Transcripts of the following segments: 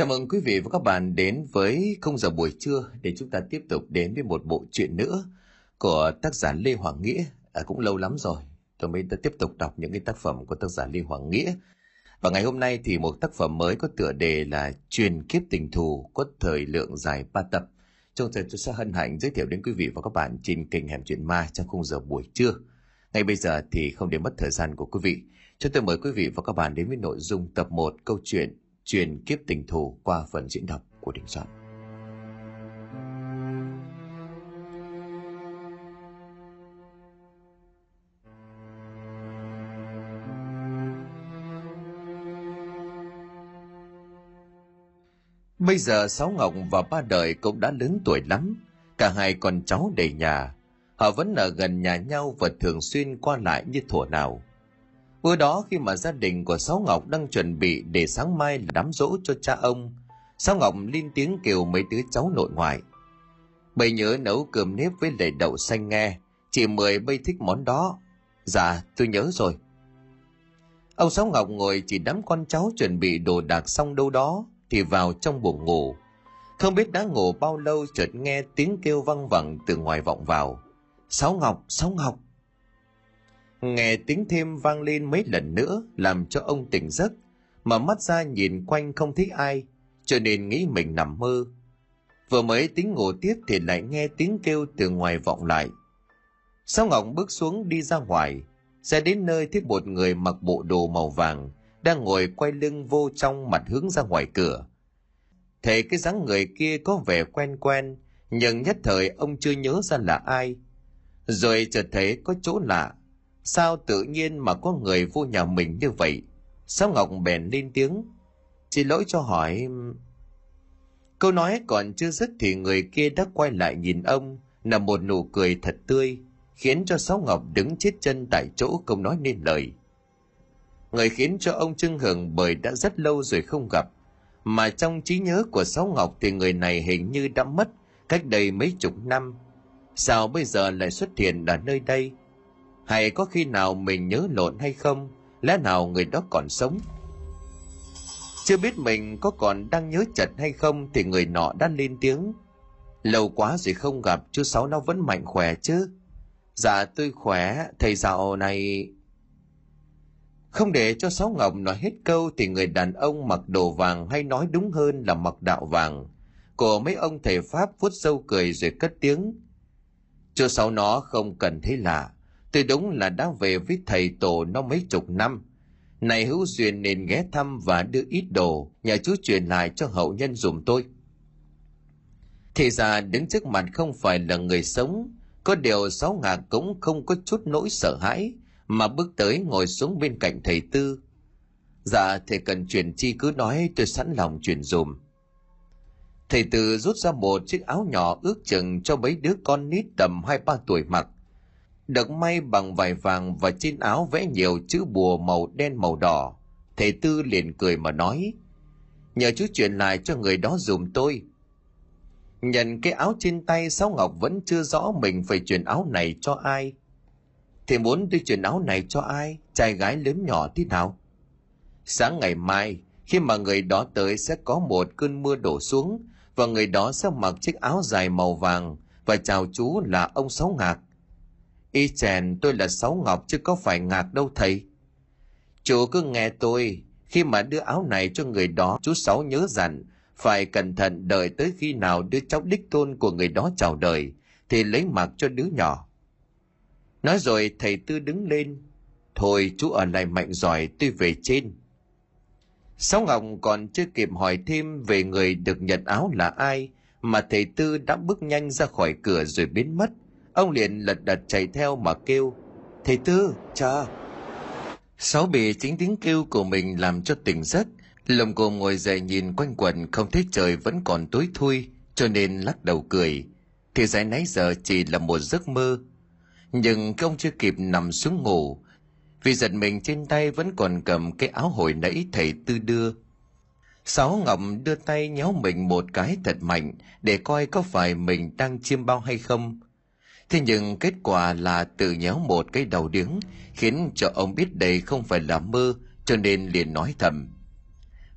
Chào mừng quý vị và các bạn đến với không giờ buổi trưa để chúng ta tiếp tục đến với một bộ truyện nữa của tác giả Lê Hoàng Nghĩa. À, cũng lâu lắm rồi, tôi mới tiếp tục đọc những cái tác phẩm của tác giả Lê Hoàng Nghĩa. Và ngày hôm nay thì một tác phẩm mới có tựa đề là Truyền kiếp tình thù có thời lượng dài 3 tập. Trong thời tôi sẽ hân hạnh giới thiệu đến quý vị và các bạn trên kênh Hẻm Chuyện Ma trong khung giờ buổi trưa. Ngay bây giờ thì không để mất thời gian của quý vị, chúng tôi mời quý vị và các bạn đến với nội dung tập 1 câu chuyện truyền kiếp tình thù qua phần diễn đọc của Đình Soạn. Bây giờ Sáu Ngọc và Ba Đời cũng đã lớn tuổi lắm, cả hai con cháu đầy nhà. Họ vẫn ở gần nhà nhau và thường xuyên qua lại như thuở nào. Bữa đó khi mà gia đình của Sáu Ngọc đang chuẩn bị để sáng mai là đám dỗ cho cha ông, Sáu Ngọc lên tiếng kêu mấy đứa cháu nội ngoại. bây nhớ nấu cơm nếp với lệ đậu xanh nghe, chị Mười bây thích món đó. Dạ, tôi nhớ rồi. Ông Sáu Ngọc ngồi chỉ đám con cháu chuẩn bị đồ đạc xong đâu đó, thì vào trong buồng ngủ. Không biết đã ngủ bao lâu chợt nghe tiếng kêu văng vẳng từ ngoài vọng vào. Sáu Ngọc, Sáu Ngọc. Nghe tiếng thêm vang lên mấy lần nữa làm cho ông tỉnh giấc, mà mắt ra nhìn quanh không thấy ai, cho nên nghĩ mình nằm mơ. Vừa mới tính ngủ tiếp thì lại nghe tiếng kêu từ ngoài vọng lại. Sao Ngọc bước xuống đi ra ngoài, sẽ đến nơi thấy một người mặc bộ đồ màu vàng, đang ngồi quay lưng vô trong mặt hướng ra ngoài cửa. Thấy cái dáng người kia có vẻ quen quen, nhưng nhất thời ông chưa nhớ ra là ai. Rồi chợt thấy có chỗ lạ, sao tự nhiên mà có người vô nhà mình như vậy? Sao Ngọc bèn lên tiếng, xin lỗi cho hỏi... Câu nói còn chưa dứt thì người kia đã quay lại nhìn ông, là một nụ cười thật tươi, khiến cho Sáu Ngọc đứng chết chân tại chỗ không nói nên lời người khiến cho ông Trưng hưởng bởi đã rất lâu rồi không gặp. Mà trong trí nhớ của Sáu Ngọc thì người này hình như đã mất cách đây mấy chục năm. Sao bây giờ lại xuất hiện ở nơi đây? Hay có khi nào mình nhớ lộn hay không? Lẽ nào người đó còn sống? Chưa biết mình có còn đang nhớ chật hay không thì người nọ đã lên tiếng. Lâu quá rồi không gặp, chú Sáu nó vẫn mạnh khỏe chứ. Dạ tôi khỏe, thầy dạo này... Không để cho Sáu Ngọc nói hết câu thì người đàn ông mặc đồ vàng hay nói đúng hơn là mặc đạo vàng. Của mấy ông thầy Pháp vuốt sâu cười rồi cất tiếng. Chú Sáu nó không cần thấy lạ. Tôi đúng là đã về với thầy tổ nó mấy chục năm. Này hữu duyên nên ghé thăm và đưa ít đồ, nhà chú truyền lại cho hậu nhân dùm tôi. Thì ra đứng trước mặt không phải là người sống, có điều Sáu ngà cũng không có chút nỗi sợ hãi, mà bước tới ngồi xuống bên cạnh thầy tư dạ thầy cần chuyển chi cứ nói tôi sẵn lòng chuyển dùm thầy tư rút ra một chiếc áo nhỏ ước chừng cho mấy đứa con nít tầm hai ba tuổi mặc được may bằng vải vàng và trên áo vẽ nhiều chữ bùa màu đen màu đỏ. Thầy tư liền cười mà nói, nhờ chú chuyển lại cho người đó dùm tôi. Nhận cái áo trên tay, sáu ngọc vẫn chưa rõ mình phải chuyển áo này cho ai. Thì muốn tôi chuyển áo này cho ai? Trai gái lớn nhỏ thế nào? Sáng ngày mai, khi mà người đó tới sẽ có một cơn mưa đổ xuống và người đó sẽ mặc chiếc áo dài màu vàng và chào chú là ông Sáu Ngạc. Y chèn tôi là Sáu Ngọc chứ có phải Ngạc đâu thầy. Chú cứ nghe tôi, khi mà đưa áo này cho người đó chú Sáu nhớ rằng phải cẩn thận đợi tới khi nào đứa cháu đích tôn của người đó chào đời thì lấy mặc cho đứa nhỏ. Nói rồi thầy Tư đứng lên. Thôi chú ở lại mạnh giỏi tôi về trên. Sáu Ngọc còn chưa kịp hỏi thêm về người được nhận áo là ai mà thầy Tư đã bước nhanh ra khỏi cửa rồi biến mất. Ông liền lật đật chạy theo mà kêu. Thầy Tư, cha. Sáu bị chính tiếng kêu của mình làm cho tỉnh giấc. Lồng cồm ngồi dậy nhìn quanh quần không thấy trời vẫn còn tối thui cho nên lắc đầu cười. Thì giải nãy giờ chỉ là một giấc mơ nhưng ông chưa kịp nằm xuống ngủ vì giật mình trên tay vẫn còn cầm cái áo hồi nãy thầy tư đưa sáu ngọc đưa tay nhéo mình một cái thật mạnh để coi có phải mình đang chiêm bao hay không thế nhưng kết quả là tự nhéo một cái đầu điếng, khiến cho ông biết đây không phải là mơ, cho nên liền nói thầm.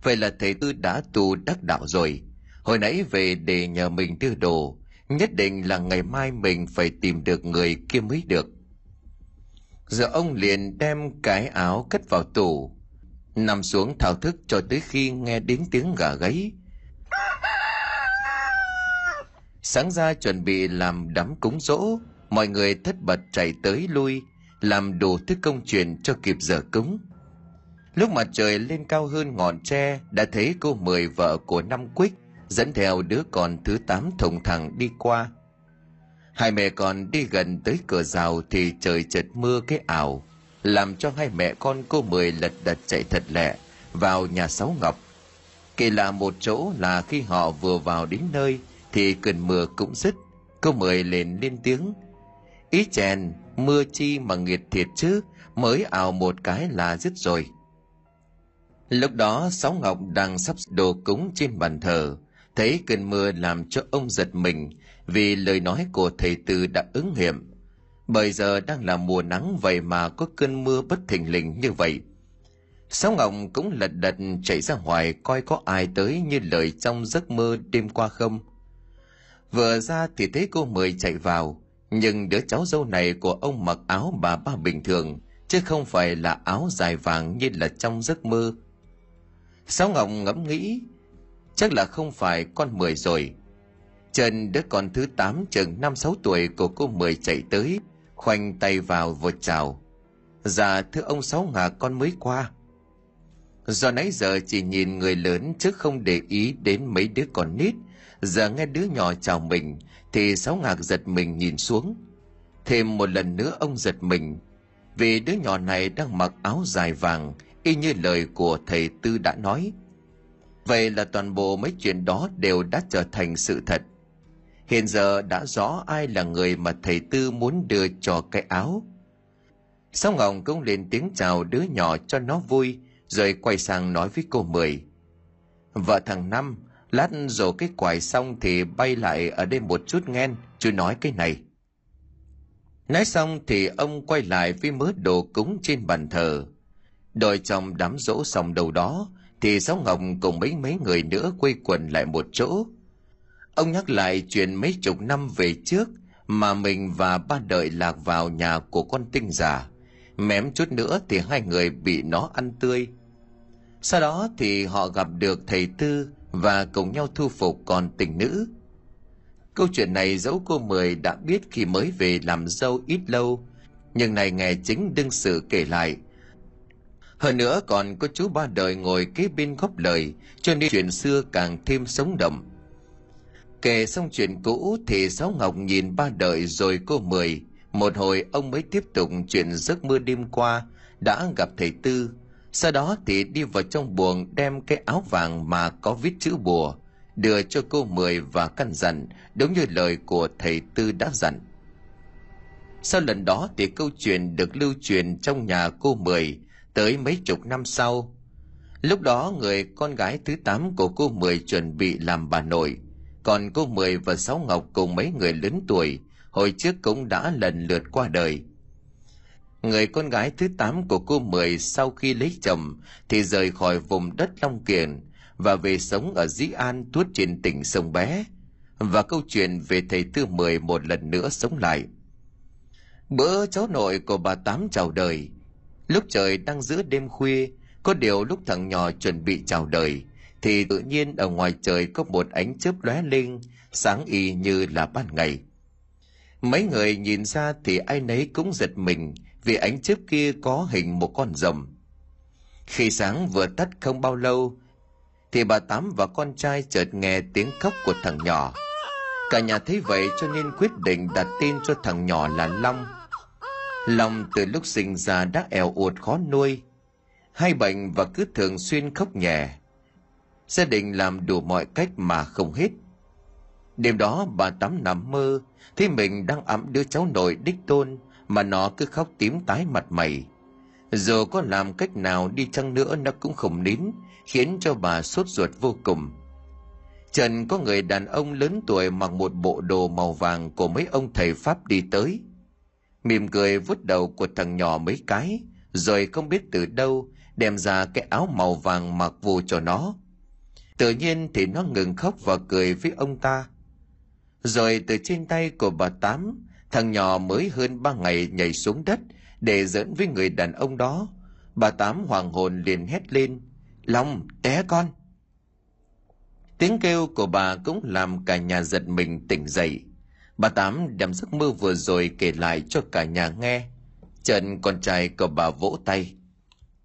Vậy là thầy tư đã tu đắc đạo rồi. Hồi nãy về để nhờ mình đưa đồ, nhất định là ngày mai mình phải tìm được người kia mới được. Giờ ông liền đem cái áo cất vào tủ, nằm xuống thao thức cho tới khi nghe đến tiếng gà gáy. Sáng ra chuẩn bị làm đám cúng dỗ, mọi người thất bật chạy tới lui, làm đủ thứ công chuyện cho kịp giờ cúng. Lúc mặt trời lên cao hơn ngọn tre, đã thấy cô mười vợ của năm quýt dẫn theo đứa con thứ tám thùng thẳng đi qua. Hai mẹ con đi gần tới cửa rào thì trời chợt mưa cái ảo, làm cho hai mẹ con cô mười lật đật chạy thật lẹ vào nhà sáu ngọc. Kỳ lạ một chỗ là khi họ vừa vào đến nơi thì cơn mưa cũng dứt, cô mời lên lên tiếng. Ý chèn, mưa chi mà nghiệt thiệt chứ, mới ảo một cái là dứt rồi. Lúc đó, sáu ngọc đang sắp đồ cúng trên bàn thờ, thấy cơn mưa làm cho ông giật mình vì lời nói của thầy tư đã ứng nghiệm. Bởi giờ đang là mùa nắng vậy mà có cơn mưa bất thình lình như vậy. Sáu ngọc cũng lật đật chạy ra ngoài coi có ai tới như lời trong giấc mơ đêm qua không vừa ra thì thấy cô mười chạy vào, nhưng đứa cháu dâu này của ông mặc áo bà ba bình thường, chứ không phải là áo dài vàng như là trong giấc mơ. Sáu ngọc ngẫm nghĩ, chắc là không phải con mười rồi. Trần đứa con thứ tám chừng năm sáu tuổi của cô mười chạy tới, khoanh tay vào vội chào. Dạ thưa ông sáu ngà, con mới qua. Do nãy giờ chỉ nhìn người lớn chứ không để ý đến mấy đứa con nít giờ nghe đứa nhỏ chào mình, thì sáu ngạc giật mình nhìn xuống. Thêm một lần nữa ông giật mình, vì đứa nhỏ này đang mặc áo dài vàng, y như lời của thầy tư đã nói. Vậy là toàn bộ mấy chuyện đó đều đã trở thành sự thật. Hiện giờ đã rõ ai là người mà thầy tư muốn đưa cho cái áo. Sáu ngọc cũng lên tiếng chào đứa nhỏ cho nó vui, rồi quay sang nói với cô mười. Vợ thằng năm lát rổ cái quải xong thì bay lại ở đây một chút nghen chú nói cái này. Nói xong thì ông quay lại với mớ đồ cúng trên bàn thờ. Đòi chồng đám rỗ xong đầu đó, thì sáu ngọc cùng mấy mấy người nữa quây quần lại một chỗ. Ông nhắc lại chuyện mấy chục năm về trước mà mình và ba đợi lạc vào nhà của con tinh già. Mém chút nữa thì hai người bị nó ăn tươi. Sau đó thì họ gặp được thầy tư và cùng nhau thu phục con tình nữ. Câu chuyện này dẫu cô mười đã biết khi mới về làm dâu ít lâu, nhưng này nghe chính đương sự kể lại. Hơn nữa còn có chú ba đời ngồi kế bên góp lời, cho nên chuyện xưa càng thêm sống động kể xong chuyện cũ thì sáu ngọc nhìn ba đời rồi cô mười. Một hồi ông mới tiếp tục chuyện giấc mưa đêm qua đã gặp thầy tư sau đó thì đi vào trong buồng đem cái áo vàng mà có viết chữ bùa, đưa cho cô mười và căn dặn, đúng như lời của thầy tư đã dặn. Sau lần đó thì câu chuyện được lưu truyền trong nhà cô mười tới mấy chục năm sau. Lúc đó người con gái thứ tám của cô mười chuẩn bị làm bà nội, còn cô mười và sáu ngọc cùng mấy người lớn tuổi, hồi trước cũng đã lần lượt qua đời người con gái thứ tám của cô mười sau khi lấy chồng thì rời khỏi vùng đất long kiền và về sống ở dĩ an, tuốt trên tỉnh sông bé. Và câu chuyện về thầy tư mười một lần nữa sống lại. Bữa cháu nội của bà tám chào đời. Lúc trời đang giữa đêm khuya, có điều lúc thằng nhỏ chuẩn bị chào đời, thì tự nhiên ở ngoài trời có một ánh chớp lóe lên, sáng y như là ban ngày. Mấy người nhìn ra thì ai nấy cũng giật mình vì ánh chớp kia có hình một con rồng. Khi sáng vừa tắt không bao lâu, thì bà tám và con trai chợt nghe tiếng khóc của thằng nhỏ. Cả nhà thấy vậy cho nên quyết định đặt tên cho thằng nhỏ là long. Long từ lúc sinh ra đã eo uột khó nuôi, hay bệnh và cứ thường xuyên khóc nhẹ gia đình làm đủ mọi cách mà không hết. Đêm đó bà tám nằm mơ, thấy mình đang ẵm đứa cháu nội đích tôn mà nó cứ khóc tím tái mặt mày. Dù có làm cách nào đi chăng nữa nó cũng không nín khiến cho bà sốt ruột vô cùng. Trần có người đàn ông lớn tuổi mặc một bộ đồ màu vàng của mấy ông thầy pháp đi tới. Mỉm cười vuốt đầu của thằng nhỏ mấy cái rồi không biết từ đâu đem ra cái áo màu vàng mặc vô cho nó. Tự nhiên thì nó ngừng khóc và cười với ông ta. Rồi từ trên tay của bà Tám, thằng nhỏ mới hơn ba ngày nhảy xuống đất để dẫn với người đàn ông đó. Bà Tám hoàng hồn liền hét lên. Long, té con. Tiếng kêu của bà cũng làm cả nhà giật mình tỉnh dậy. Bà Tám đem giấc mơ vừa rồi kể lại cho cả nhà nghe. Trần con trai của bà vỗ tay.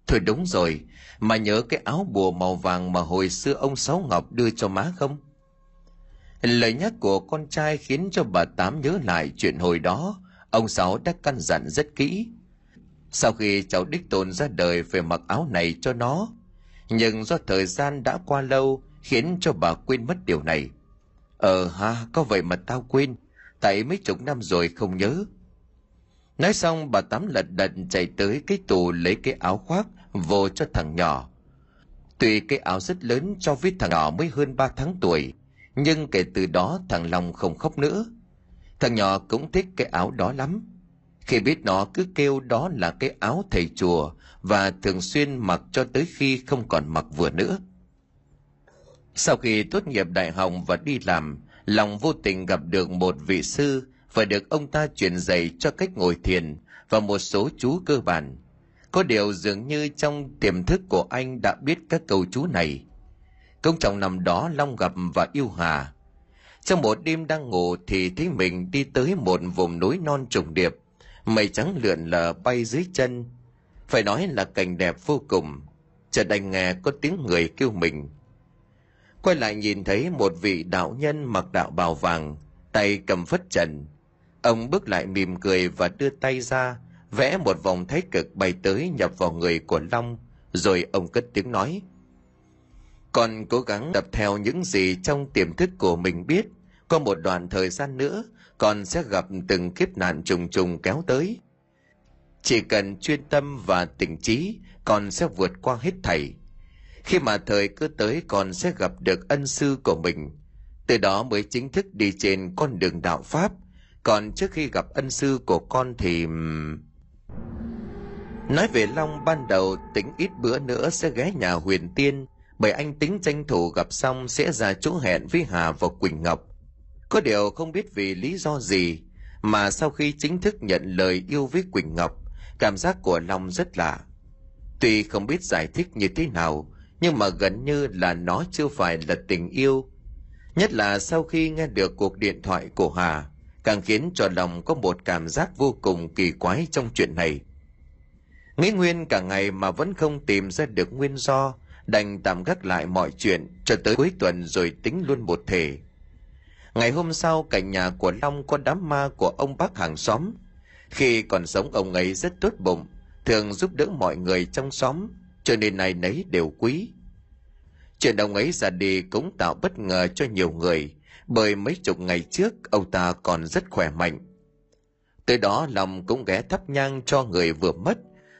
Thôi đúng rồi, mà nhớ cái áo bùa màu vàng mà hồi xưa ông Sáu Ngọc đưa cho má không? Lời nhắc của con trai khiến cho bà Tám nhớ lại chuyện hồi đó, ông Sáu đã căn dặn rất kỹ. Sau khi cháu đích tôn ra đời phải mặc áo này cho nó, nhưng do thời gian đã qua lâu khiến cho bà quên mất điều này. Ờ ha, có vậy mà tao quên, tại mấy chục năm rồi không nhớ. Nói xong bà Tám lật đật chạy tới cái tủ lấy cái áo khoác vô cho thằng nhỏ. Tuy cái áo rất lớn cho với thằng nhỏ mới hơn 3 tháng tuổi, nhưng kể từ đó thằng Long không khóc nữa. Thằng nhỏ cũng thích cái áo đó lắm. Khi biết nó cứ kêu đó là cái áo thầy chùa và thường xuyên mặc cho tới khi không còn mặc vừa nữa. Sau khi tốt nghiệp đại học và đi làm, Long vô tình gặp được một vị sư và được ông ta truyền dạy cho cách ngồi thiền và một số chú cơ bản. Có điều dường như trong tiềm thức của anh đã biết các câu chú này. Công trọng nằm đó Long gặp và yêu Hà. Trong một đêm đang ngủ thì thấy mình đi tới một vùng núi non trùng điệp. Mây trắng lượn lờ bay dưới chân. Phải nói là cảnh đẹp vô cùng. Chợt anh nghe có tiếng người kêu mình. Quay lại nhìn thấy một vị đạo nhân mặc đạo bào vàng, tay cầm phất trần. Ông bước lại mỉm cười và đưa tay ra, vẽ một vòng thái cực bay tới nhập vào người của Long, rồi ông cất tiếng nói. Còn cố gắng tập theo những gì trong tiềm thức của mình biết, có một đoạn thời gian nữa, con sẽ gặp từng kiếp nạn trùng trùng kéo tới. Chỉ cần chuyên tâm và tỉnh trí, con sẽ vượt qua hết thảy. Khi mà thời cứ tới con sẽ gặp được ân sư của mình. Từ đó mới chính thức đi trên con đường đạo Pháp. Còn trước khi gặp ân sư của con thì... Nói về Long ban đầu tính ít bữa nữa sẽ ghé nhà huyền tiên bởi anh tính tranh thủ gặp xong sẽ ra chỗ hẹn với Hà và Quỳnh Ngọc. Có điều không biết vì lý do gì mà sau khi chính thức nhận lời yêu với Quỳnh Ngọc, cảm giác của Long rất lạ. Tuy không biết giải thích như thế nào, nhưng mà gần như là nó chưa phải là tình yêu. Nhất là sau khi nghe được cuộc điện thoại của Hà, càng khiến cho lòng có một cảm giác vô cùng kỳ quái trong chuyện này. Nghĩ nguyên cả ngày mà vẫn không tìm ra được nguyên do, đành tạm gác lại mọi chuyện cho tới cuối tuần rồi tính luôn một thể. Ngày hôm sau, cạnh nhà của Long có đám ma của ông bác hàng xóm. Khi còn sống ông ấy rất tốt bụng, thường giúp đỡ mọi người trong xóm, cho nên này nấy đều quý. Chuyện ông ấy ra đi cũng tạo bất ngờ cho nhiều người, bởi mấy chục ngày trước ông ta còn rất khỏe mạnh. Tới đó lòng cũng ghé thắp nhang cho người vừa mất,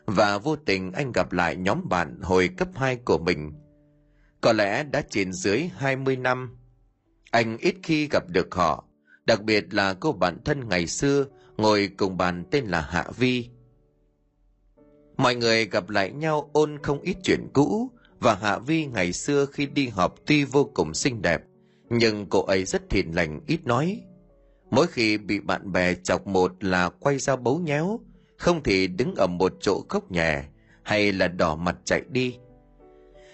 và vô tình anh gặp lại nhóm bạn hồi cấp 2 của mình. Có lẽ đã trên dưới 20 năm, anh ít khi gặp được họ, đặc biệt là cô bạn thân ngày xưa ngồi cùng bàn tên là Hạ Vi. Mọi người gặp lại nhau ôn không ít chuyện cũ, và Hạ Vi ngày xưa khi đi học tuy vô cùng xinh đẹp, nhưng cô ấy rất thiện lành ít nói. Mỗi khi bị bạn bè chọc một là quay ra bấu nhéo, không thì đứng ở một chỗ khóc nhè hay là đỏ mặt chạy đi.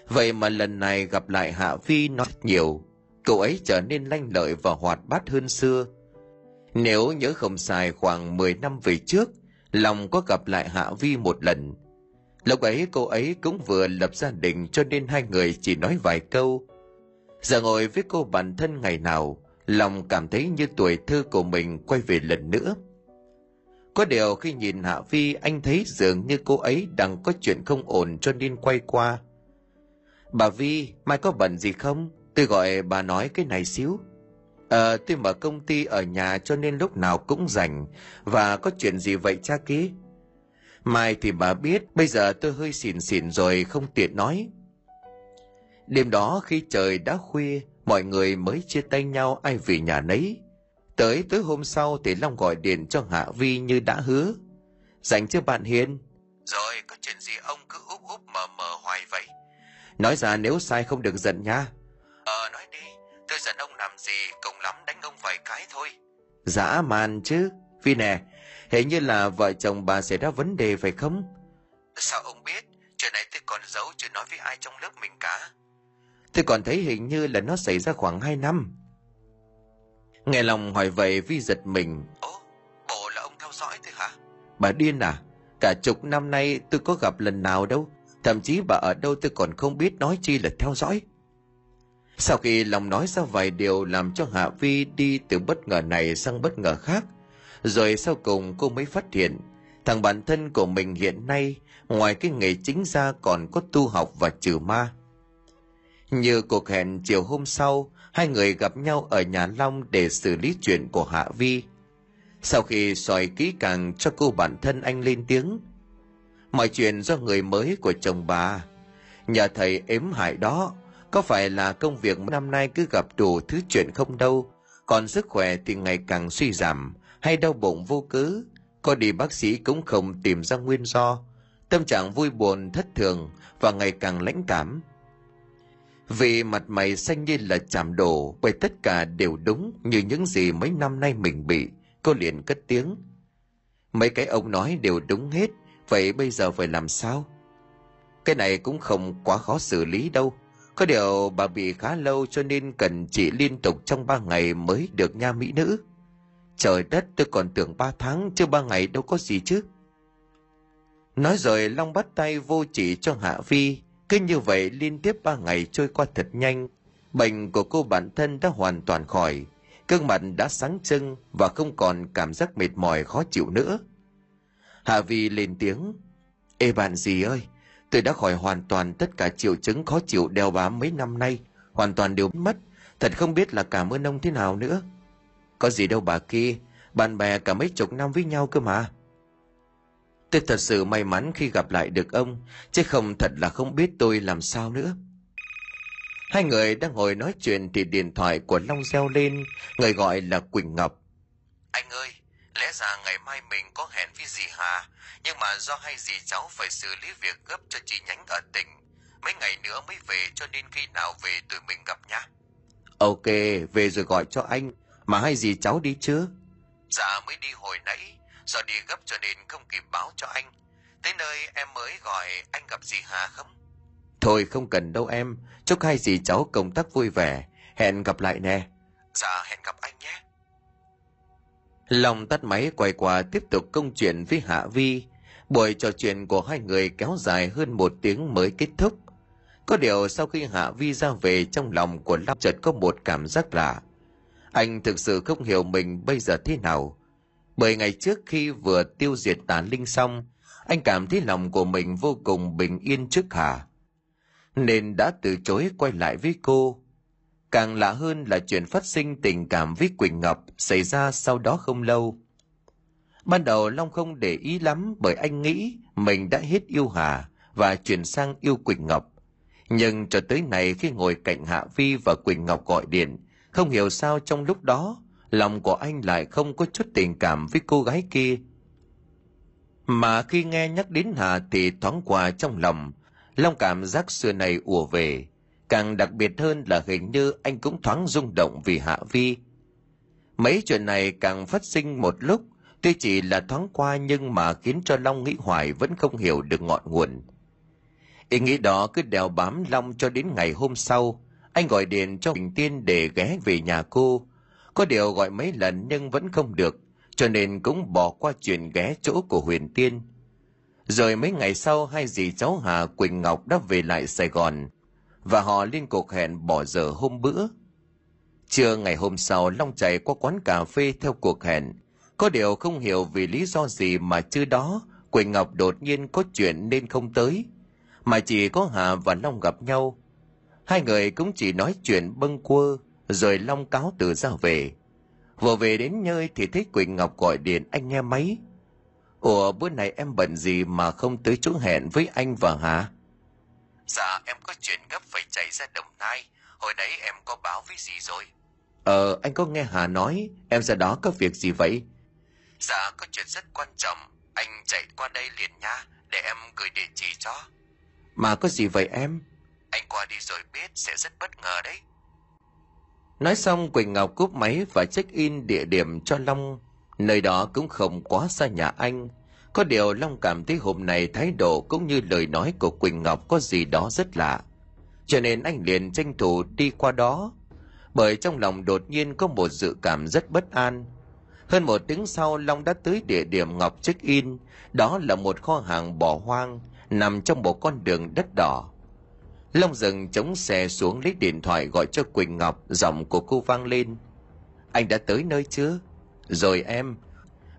Vậy mà lần này gặp lại Hạ Vi nói nhiều, cậu ấy trở nên lanh lợi và hoạt bát hơn xưa. Nếu nhớ không sai khoảng 10 năm về trước, lòng có gặp lại Hạ Vi một lần. Lúc ấy cô ấy cũng vừa lập gia đình cho nên hai người chỉ nói vài câu. Giờ ngồi với cô bản thân ngày nào, lòng cảm thấy như tuổi thơ của mình quay về lần nữa. Có điều khi nhìn Hạ phi anh thấy dường như cô ấy đang có chuyện không ổn cho nên quay qua. Bà Vi, mai có bận gì không? Tôi gọi bà nói cái này xíu. Ờ, tôi mở công ty ở nhà cho nên lúc nào cũng rảnh. Và có chuyện gì vậy cha ký? Mai thì bà biết, bây giờ tôi hơi xỉn xỉn rồi không tiện nói. Đêm đó khi trời đã khuya, mọi người mới chia tay nhau ai về nhà nấy. Tới tối hôm sau thì Long gọi điện cho Hạ Vi như đã hứa. Dành cho bạn Hiền. Rồi, có chuyện gì ông cứ úp úp mờ mờ hoài vậy? Nói ra nếu sai không được giận nha. giận ông làm gì, cùng lắm đánh ông vài cái thôi. Dã man chứ. Phi nè, hình như là vợ chồng bà xảy ra vấn đề phải không? Sao ông biết? Chuyện này tôi còn giấu chưa nói với ai trong lớp mình cả. Tôi còn thấy hình như là nó xảy ra khoảng 2 năm. Nghe lòng hỏi vậy Vi giật mình. Ồ, bộ là ông theo dõi thôi hả? Bà điên à? Cả chục năm nay tôi có gặp lần nào đâu. Thậm chí bà ở đâu tôi còn không biết nói chi là theo dõi. Sau khi lòng nói ra vài điều làm cho Hạ Vi đi từ bất ngờ này sang bất ngờ khác, rồi sau cùng cô mới phát hiện thằng bản thân của mình hiện nay ngoài cái nghề chính ra còn có tu học và trừ ma. Như cuộc hẹn chiều hôm sau, hai người gặp nhau ở nhà Long để xử lý chuyện của Hạ Vi. Sau khi soi kỹ càng cho cô bản thân anh lên tiếng. Mọi chuyện do người mới của chồng bà. Nhờ thầy ếm hại đó, có phải là công việc năm nay cứ gặp đủ thứ chuyện không đâu, còn sức khỏe thì ngày càng suy giảm, hay đau bụng vô cớ, có đi bác sĩ cũng không tìm ra nguyên do, tâm trạng vui buồn thất thường và ngày càng lãnh cảm. Vì mặt mày xanh như là chạm đổ bởi tất cả đều đúng như những gì mấy năm nay mình bị, cô liền cất tiếng. Mấy cái ông nói đều đúng hết, vậy bây giờ phải làm sao? Cái này cũng không quá khó xử lý đâu. Có điều bà bị khá lâu cho nên cần chỉ liên tục trong ba ngày mới được nha mỹ nữ. Trời đất tôi còn tưởng ba tháng chứ ba ngày đâu có gì chứ. Nói rồi Long bắt tay vô chỉ cho Hạ Vi. Cứ như vậy liên tiếp ba ngày trôi qua thật nhanh. Bệnh của cô bản thân đã hoàn toàn khỏi. cơn mặt đã sáng trưng và không còn cảm giác mệt mỏi khó chịu nữa. Hạ Vi lên tiếng. Ê bạn gì ơi, tôi đã khỏi hoàn toàn tất cả triệu chứng khó chịu đeo bám mấy năm nay. Hoàn toàn đều mất. Thật không biết là cảm ơn ông thế nào nữa. Có gì đâu bà kia, bạn bè cả mấy chục năm với nhau cơ mà. Tôi thật sự may mắn khi gặp lại được ông, chứ không thật là không biết tôi làm sao nữa. Hai người đang ngồi nói chuyện thì điện thoại của Long reo lên, người gọi là Quỳnh Ngọc. Anh ơi, lẽ ra ngày mai mình có hẹn với dì Hà, nhưng mà do hai dì cháu phải xử lý việc gấp cho chị nhánh ở tỉnh. Mấy ngày nữa mới về cho nên khi nào về tụi mình gặp nhá. Ok, về rồi gọi cho anh, mà hai dì cháu đi chưa? Dạ mới đi hồi nãy, do đi gấp cho nên không kịp báo cho anh. Tới nơi em mới gọi anh gặp dì Hà không? Thôi không cần đâu em, chúc hai dì cháu công tác vui vẻ, hẹn gặp lại nè. Dạ hẹn gặp anh nhé. Lòng tắt máy quay qua tiếp tục công chuyện với Hạ Vi. Buổi trò chuyện của hai người kéo dài hơn một tiếng mới kết thúc. Có điều sau khi Hạ Vi ra về trong lòng của Long chợt có một cảm giác lạ. Anh thực sự không hiểu mình bây giờ thế nào. Bởi ngày trước khi vừa tiêu diệt tà linh xong, anh cảm thấy lòng của mình vô cùng bình yên trước Hà. Nên đã từ chối quay lại với cô. Càng lạ hơn là chuyện phát sinh tình cảm với Quỳnh Ngọc xảy ra sau đó không lâu. Ban đầu Long không để ý lắm bởi anh nghĩ mình đã hết yêu Hà và chuyển sang yêu Quỳnh Ngọc. Nhưng cho tới này khi ngồi cạnh Hạ Vi và Quỳnh Ngọc gọi điện, không hiểu sao trong lúc đó, lòng của anh lại không có chút tình cảm với cô gái kia. Mà khi nghe nhắc đến Hà thì thoáng qua trong lòng, Long cảm giác xưa này ùa về. Càng đặc biệt hơn là hình như anh cũng thoáng rung động vì Hạ Vi. Mấy chuyện này càng phát sinh một lúc, tuy chỉ là thoáng qua nhưng mà khiến cho Long nghĩ hoài vẫn không hiểu được ngọn nguồn. Ý nghĩ đó cứ đèo bám Long cho đến ngày hôm sau, anh gọi điện cho Bình Tiên để ghé về nhà cô. Có điều gọi mấy lần nhưng vẫn không được, cho nên cũng bỏ qua chuyện ghé chỗ của Huyền Tiên. Rồi mấy ngày sau hai dì cháu Hà Quỳnh Ngọc đã về lại Sài Gòn và họ liên cuộc hẹn bỏ giờ hôm bữa. Trưa ngày hôm sau Long chạy qua quán cà phê theo cuộc hẹn. Có điều không hiểu vì lý do gì mà chưa đó Quỳnh Ngọc đột nhiên có chuyện nên không tới. Mà chỉ có Hà và Long gặp nhau Hai người cũng chỉ nói chuyện bâng quơ, rồi Long cáo từ ra về. Vừa về đến nơi thì thấy Quỳnh Ngọc gọi điện anh nghe máy. Ủa bữa này em bận gì mà không tới chỗ hẹn với anh và hả? Dạ em có chuyện gấp phải chạy ra Đồng Nai, hồi đấy em có báo với gì rồi? Ờ anh có nghe Hà nói, em ra đó có việc gì vậy? Dạ có chuyện rất quan trọng, anh chạy qua đây liền nha, để em gửi địa chỉ cho. Mà có gì vậy em? Anh qua đi rồi biết sẽ rất bất ngờ đấy. Nói xong, Quỳnh Ngọc cúp máy và check-in địa điểm cho Long. Nơi đó cũng không quá xa nhà anh. Có điều Long cảm thấy hôm nay thái độ cũng như lời nói của Quỳnh Ngọc có gì đó rất lạ. Cho nên anh liền tranh thủ đi qua đó. Bởi trong lòng đột nhiên có một dự cảm rất bất an. Hơn một tiếng sau, Long đã tới địa điểm Ngọc check-in. Đó là một kho hàng bỏ hoang, nằm trong một con đường đất đỏ. Long dừng chống xe xuống lấy điện thoại gọi cho Quỳnh Ngọc, giọng của cô vang lên. Anh đã tới nơi chưa? Rồi em.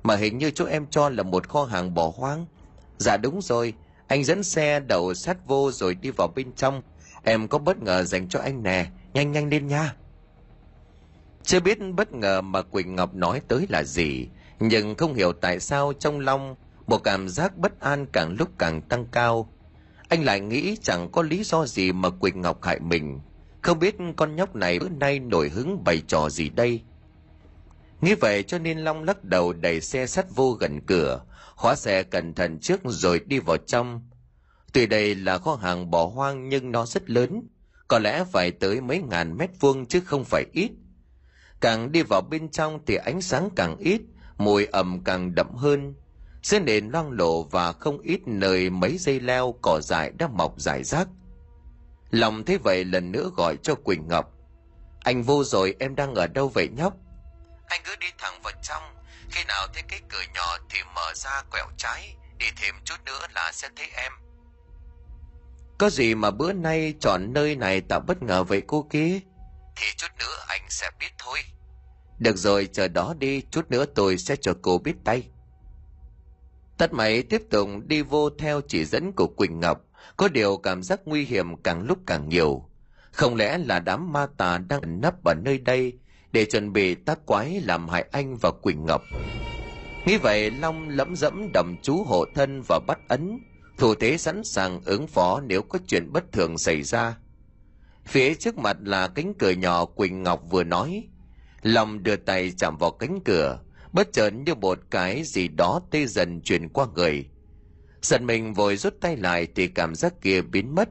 Mà hình như chỗ em cho là một kho hàng bỏ hoang. Dạ đúng rồi, anh dẫn xe đậu sát vô rồi đi vào bên trong. Em có bất ngờ dành cho anh nè, nhanh nhanh lên nha. Chưa biết bất ngờ mà Quỳnh Ngọc nói tới là gì, nhưng không hiểu tại sao trong Long một cảm giác bất an càng lúc càng tăng cao anh lại nghĩ chẳng có lý do gì mà quỳnh ngọc hại mình. Không biết con nhóc này bữa nay nổi hứng bày trò gì đây. Nghĩ vậy cho nên long lắc đầu đẩy xe sắt vô gần cửa, khóa xe cẩn thận trước rồi đi vào trong. Tuy đây là kho hàng bỏ hoang nhưng nó rất lớn, có lẽ phải tới mấy ngàn mét vuông chứ không phải ít. Càng đi vào bên trong thì ánh sáng càng ít, mùi ẩm càng đậm hơn dưới nền loang lộ và không ít nơi mấy dây leo cỏ dại đã mọc rải rác. Lòng thế vậy lần nữa gọi cho quỳnh ngọc. Anh vô rồi em đang ở đâu vậy nhóc? Anh cứ đi thẳng vào trong. Khi nào thấy cái cửa nhỏ thì mở ra quẹo trái đi thêm chút nữa là sẽ thấy em. Có gì mà bữa nay chọn nơi này tạo bất ngờ vậy cô kia? Thì chút nữa anh sẽ biết thôi. Được rồi chờ đó đi chút nữa tôi sẽ cho cô biết tay Tắt máy tiếp tục đi vô theo chỉ dẫn của Quỳnh Ngọc, có điều cảm giác nguy hiểm càng lúc càng nhiều. Không lẽ là đám ma tà đang nấp ở nơi đây để chuẩn bị tác quái làm hại anh và Quỳnh Ngọc? Nghĩ vậy Long lẫm dẫm đầm chú hộ thân và bắt ấn, thủ thế sẵn sàng ứng phó nếu có chuyện bất thường xảy ra. Phía trước mặt là cánh cửa nhỏ Quỳnh Ngọc vừa nói. Long đưa tay chạm vào cánh cửa, bất chợt như một cái gì đó tê dần truyền qua người. Giật mình vội rút tay lại thì cảm giác kia biến mất.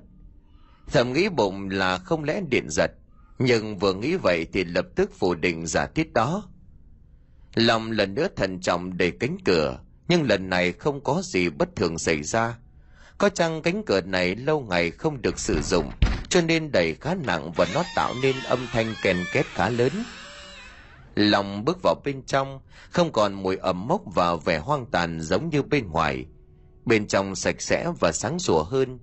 Thầm nghĩ bụng là không lẽ điện giật, nhưng vừa nghĩ vậy thì lập tức phủ định giả thiết đó. Lòng lần nữa thận trọng để cánh cửa, nhưng lần này không có gì bất thường xảy ra. Có chăng cánh cửa này lâu ngày không được sử dụng, cho nên đẩy khá nặng và nó tạo nên âm thanh kèn két khá lớn. Lòng bước vào bên trong, không còn mùi ẩm mốc và vẻ hoang tàn giống như bên ngoài. Bên trong sạch sẽ và sáng sủa hơn.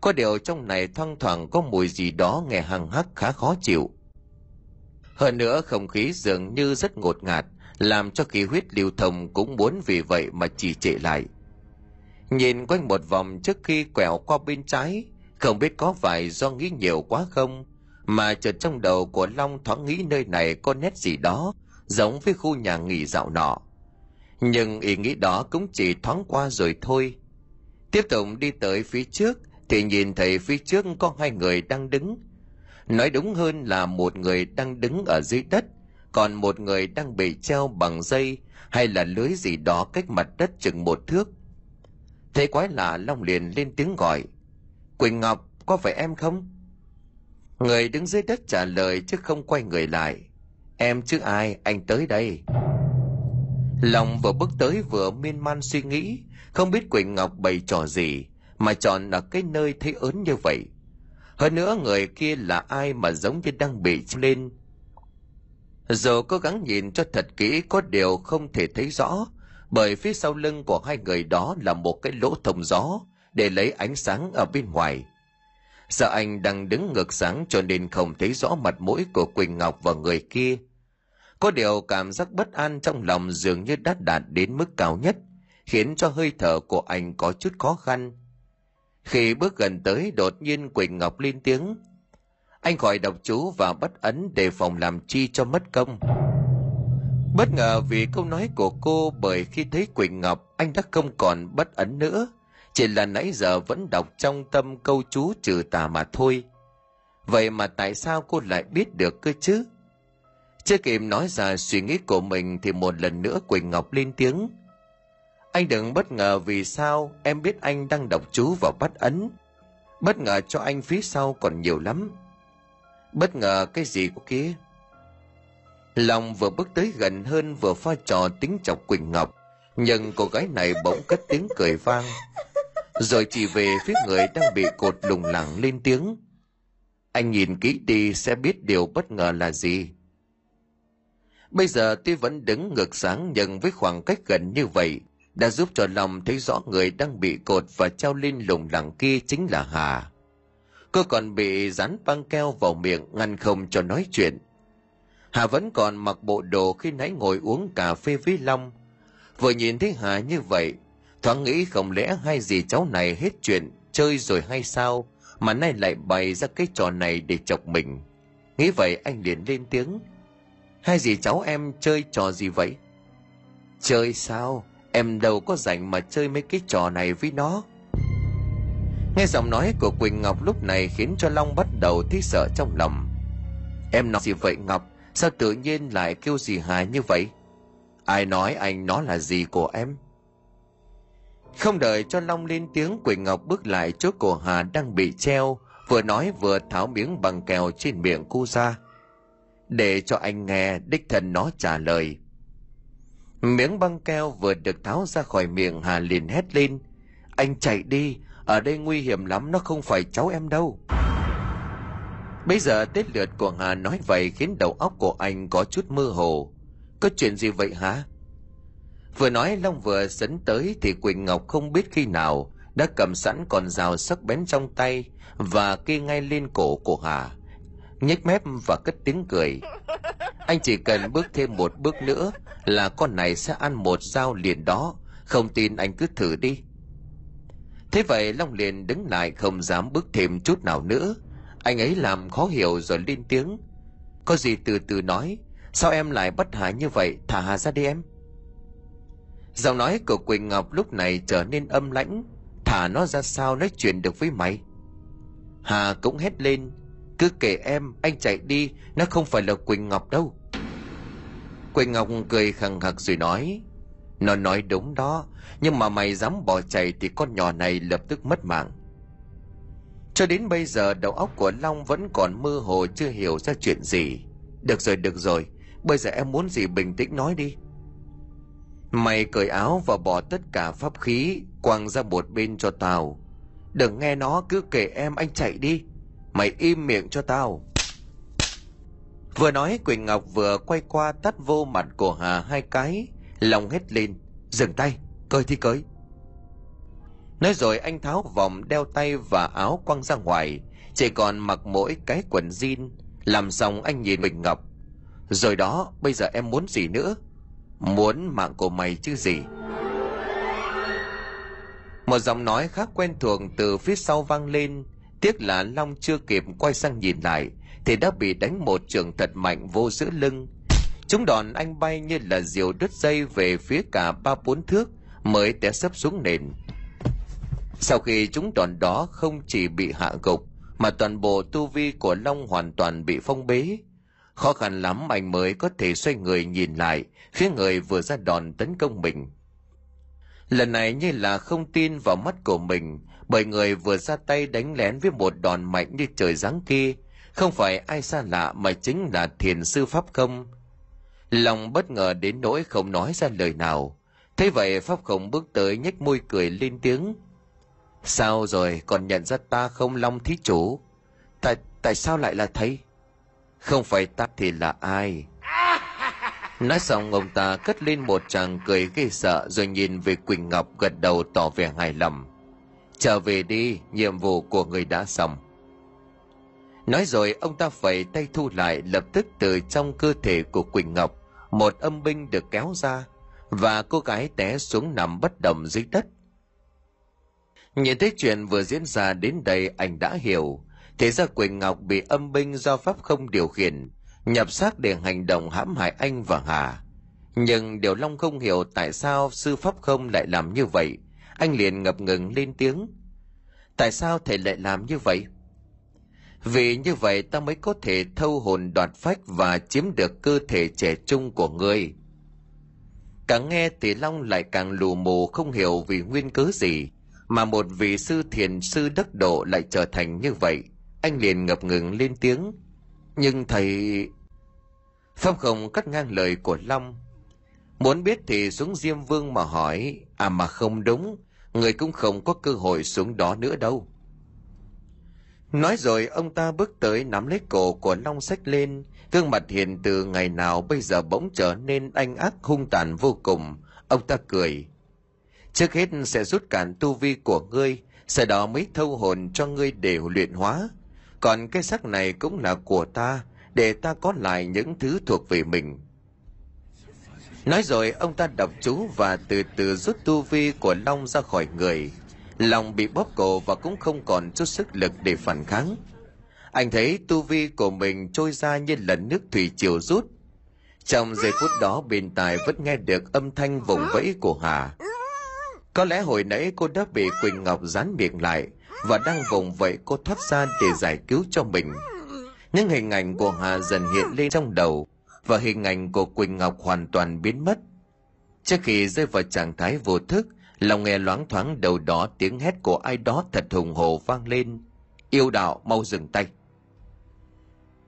Có điều trong này thoang thoảng có mùi gì đó nghe hằng hắc khá khó chịu. Hơn nữa không khí dường như rất ngột ngạt, làm cho khí huyết lưu thông cũng muốn vì vậy mà trì trệ lại. Nhìn quanh một vòng trước khi quẹo qua bên trái, không biết có phải do nghĩ nhiều quá không, mà chợt trong đầu của Long thoáng nghĩ nơi này có nét gì đó giống với khu nhà nghỉ dạo nọ. Nhưng ý nghĩ đó cũng chỉ thoáng qua rồi thôi. Tiếp tục đi tới phía trước thì nhìn thấy phía trước có hai người đang đứng. Nói đúng hơn là một người đang đứng ở dưới đất, còn một người đang bị treo bằng dây hay là lưới gì đó cách mặt đất chừng một thước. Thế quái lạ Long liền lên tiếng gọi. Quỳnh Ngọc, có phải em không? Người đứng dưới đất trả lời chứ không quay người lại. Em chứ ai, anh tới đây. Lòng vừa bước tới vừa miên man suy nghĩ, không biết Quỳnh Ngọc bày trò gì, mà chọn ở cái nơi thấy ớn như vậy. Hơn nữa người kia là ai mà giống như đang bị lên. Dù cố gắng nhìn cho thật kỹ có điều không thể thấy rõ, bởi phía sau lưng của hai người đó là một cái lỗ thông gió để lấy ánh sáng ở bên ngoài. Sợ anh đang đứng ngược sáng cho nên không thấy rõ mặt mũi của Quỳnh Ngọc và người kia. Có điều cảm giác bất an trong lòng dường như đã đạt đến mức cao nhất, khiến cho hơi thở của anh có chút khó khăn. Khi bước gần tới đột nhiên Quỳnh Ngọc lên tiếng. Anh khỏi đọc chú và bất ấn đề phòng làm chi cho mất công. Bất ngờ vì câu nói của cô bởi khi thấy Quỳnh Ngọc anh đã không còn bất ấn nữa chỉ là nãy giờ vẫn đọc trong tâm câu chú trừ tà mà thôi. Vậy mà tại sao cô lại biết được cơ chứ? Chưa kịp nói ra suy nghĩ của mình thì một lần nữa Quỳnh Ngọc lên tiếng. Anh đừng bất ngờ vì sao em biết anh đang đọc chú vào bắt ấn. Bất ngờ cho anh phía sau còn nhiều lắm. Bất ngờ cái gì của kia? lòng vừa bước tới gần hơn vừa pha trò tính chọc Quỳnh Ngọc, nhưng cô gái này bỗng cất tiếng cười vang, rồi chỉ về phía người đang bị cột lùng lẳng lên tiếng. Anh nhìn kỹ đi sẽ biết điều bất ngờ là gì. Bây giờ tuy vẫn đứng ngược sáng nhưng với khoảng cách gần như vậy, đã giúp cho lòng thấy rõ người đang bị cột và treo lên lùng lẳng kia chính là Hà. Cô còn bị dán băng keo vào miệng ngăn không cho nói chuyện. Hà vẫn còn mặc bộ đồ khi nãy ngồi uống cà phê với Long. Vừa nhìn thấy Hà như vậy, thoáng nghĩ không lẽ hai gì cháu này hết chuyện, chơi rồi hay sao, mà nay lại bày ra cái trò này để chọc mình. Nghĩ vậy anh liền lên tiếng. Hai gì cháu em chơi trò gì vậy? Chơi sao? Em đâu có rảnh mà chơi mấy cái trò này với nó. Nghe giọng nói của Quỳnh Ngọc lúc này khiến cho Long bắt đầu thấy sợ trong lòng. Em nói gì vậy Ngọc? Sao tự nhiên lại kêu gì Hà như vậy? Ai nói anh nó là gì của em? Không đợi cho Long lên tiếng Quỳnh Ngọc bước lại chỗ cổ Hà đang bị treo, vừa nói vừa tháo miếng bằng kèo trên miệng cô ra. Để cho anh nghe, đích thân nó trả lời. Miếng băng keo vừa được tháo ra khỏi miệng Hà liền hét lên. Anh chạy đi, ở đây nguy hiểm lắm, nó không phải cháu em đâu. Bây giờ tết lượt của Hà nói vậy khiến đầu óc của anh có chút mơ hồ. Có chuyện gì vậy hả? Vừa nói Long vừa sấn tới thì Quỳnh Ngọc không biết khi nào đã cầm sẵn con dao sắc bén trong tay và kê ngay lên cổ của Hà. nhếch mép và cất tiếng cười. Anh chỉ cần bước thêm một bước nữa là con này sẽ ăn một dao liền đó. Không tin anh cứ thử đi. Thế vậy Long liền đứng lại không dám bước thêm chút nào nữa. Anh ấy làm khó hiểu rồi lên tiếng. Có gì từ từ nói, sao em lại bất hại như vậy, thả Hà ra đi em. Giọng nói của Quỳnh Ngọc lúc này trở nên âm lãnh, thả nó ra sao nói chuyện được với mày. Hà cũng hét lên, cứ kể em, anh chạy đi, nó không phải là Quỳnh Ngọc đâu. Quỳnh Ngọc cười khẳng khặc rồi nói, nó nói đúng đó, nhưng mà mày dám bỏ chạy thì con nhỏ này lập tức mất mạng. Cho đến bây giờ đầu óc của Long vẫn còn mơ hồ chưa hiểu ra chuyện gì. Được rồi, được rồi, bây giờ em muốn gì bình tĩnh nói đi. Mày cởi áo và bỏ tất cả pháp khí, quăng ra một bên cho tao. Đừng nghe nó cứ kể em anh chạy đi. Mày im miệng cho tao. Vừa nói Quỳnh Ngọc vừa quay qua tắt vô mặt của Hà hai cái, lòng hết lên. Dừng tay, cởi thì cởi. Nói rồi anh tháo vòng đeo tay và áo quăng ra ngoài, chỉ còn mặc mỗi cái quần jean. Làm xong anh nhìn Quỳnh Ngọc. Rồi đó, bây giờ em muốn gì nữa? Muốn mạng của mày chứ gì? Một giọng nói khác quen thuộc từ phía sau vang lên, tiếc là Long chưa kịp quay sang nhìn lại, thì đã bị đánh một trường thật mạnh vô giữa lưng. Chúng đòn anh bay như là diều đứt dây về phía cả ba bốn thước mới té sấp xuống nền. Sau khi chúng đòn đó không chỉ bị hạ gục, mà toàn bộ tu vi của Long hoàn toàn bị phong bế. Khó khăn lắm anh mới có thể xoay người nhìn lại phía người vừa ra đòn tấn công mình. Lần này như là không tin vào mắt của mình, bởi người vừa ra tay đánh lén với một đòn mạnh như trời giáng kia, không phải ai xa lạ mà chính là thiền sư Pháp Không. Lòng bất ngờ đến nỗi không nói ra lời nào. Thế vậy Pháp Không bước tới nhếch môi cười lên tiếng. Sao rồi còn nhận ra ta không Long thí chủ? Tại tại sao lại là thầy? Không phải ta thì là ai? Nói xong ông ta cất lên một tràng cười ghê sợ rồi nhìn về Quỳnh Ngọc gật đầu tỏ vẻ hài lòng. Trở về đi, nhiệm vụ của người đã xong. Nói rồi ông ta phải tay thu lại lập tức từ trong cơ thể của Quỳnh Ngọc một âm binh được kéo ra và cô gái té xuống nằm bất động dưới đất. Nhìn thấy chuyện vừa diễn ra đến đây anh đã hiểu. Thế ra Quỳnh Ngọc bị âm binh do Pháp không điều khiển, nhập xác để hành động hãm hại anh và Hà. Nhưng Điều Long không hiểu tại sao sư Pháp không lại làm như vậy. Anh liền ngập ngừng lên tiếng. Tại sao thầy lại làm như vậy? Vì như vậy ta mới có thể thâu hồn đoạt phách và chiếm được cơ thể trẻ trung của ngươi. Càng nghe thì Long lại càng lù mù không hiểu vì nguyên cớ gì mà một vị sư thiền sư đắc độ lại trở thành như vậy anh liền ngập ngừng lên tiếng nhưng thầy phong không cắt ngang lời của Long. Muốn biết thì xuống Diêm Vương mà hỏi, à mà không đúng, người cũng không có cơ hội xuống đó nữa đâu. Nói rồi ông ta bước tới nắm lấy cổ của Long sách lên, gương mặt hiền từ ngày nào bây giờ bỗng trở nên anh ác hung tàn vô cùng. Ông ta cười. Trước hết sẽ rút cản tu vi của ngươi, sau đó mới thâu hồn cho ngươi để luyện hóa. Còn cái sắc này cũng là của ta, để ta có lại những thứ thuộc về mình. Nói rồi ông ta đọc chú và từ từ rút tu vi của Long ra khỏi người. Long bị bóp cổ và cũng không còn chút sức lực để phản kháng. Anh thấy tu vi của mình trôi ra như lần nước thủy triều rút. Trong giây phút đó bên tài vẫn nghe được âm thanh vùng vẫy của Hà. Có lẽ hồi nãy cô đã bị Quỳnh Ngọc dán miệng lại và đang vùng vẫy cô thoát ra để giải cứu cho mình. Những hình ảnh của Hà dần hiện lên trong đầu và hình ảnh của Quỳnh Ngọc hoàn toàn biến mất. Trước khi rơi vào trạng thái vô thức, lòng nghe loáng thoáng đầu đó tiếng hét của ai đó thật hùng hồ vang lên. Yêu đạo mau dừng tay.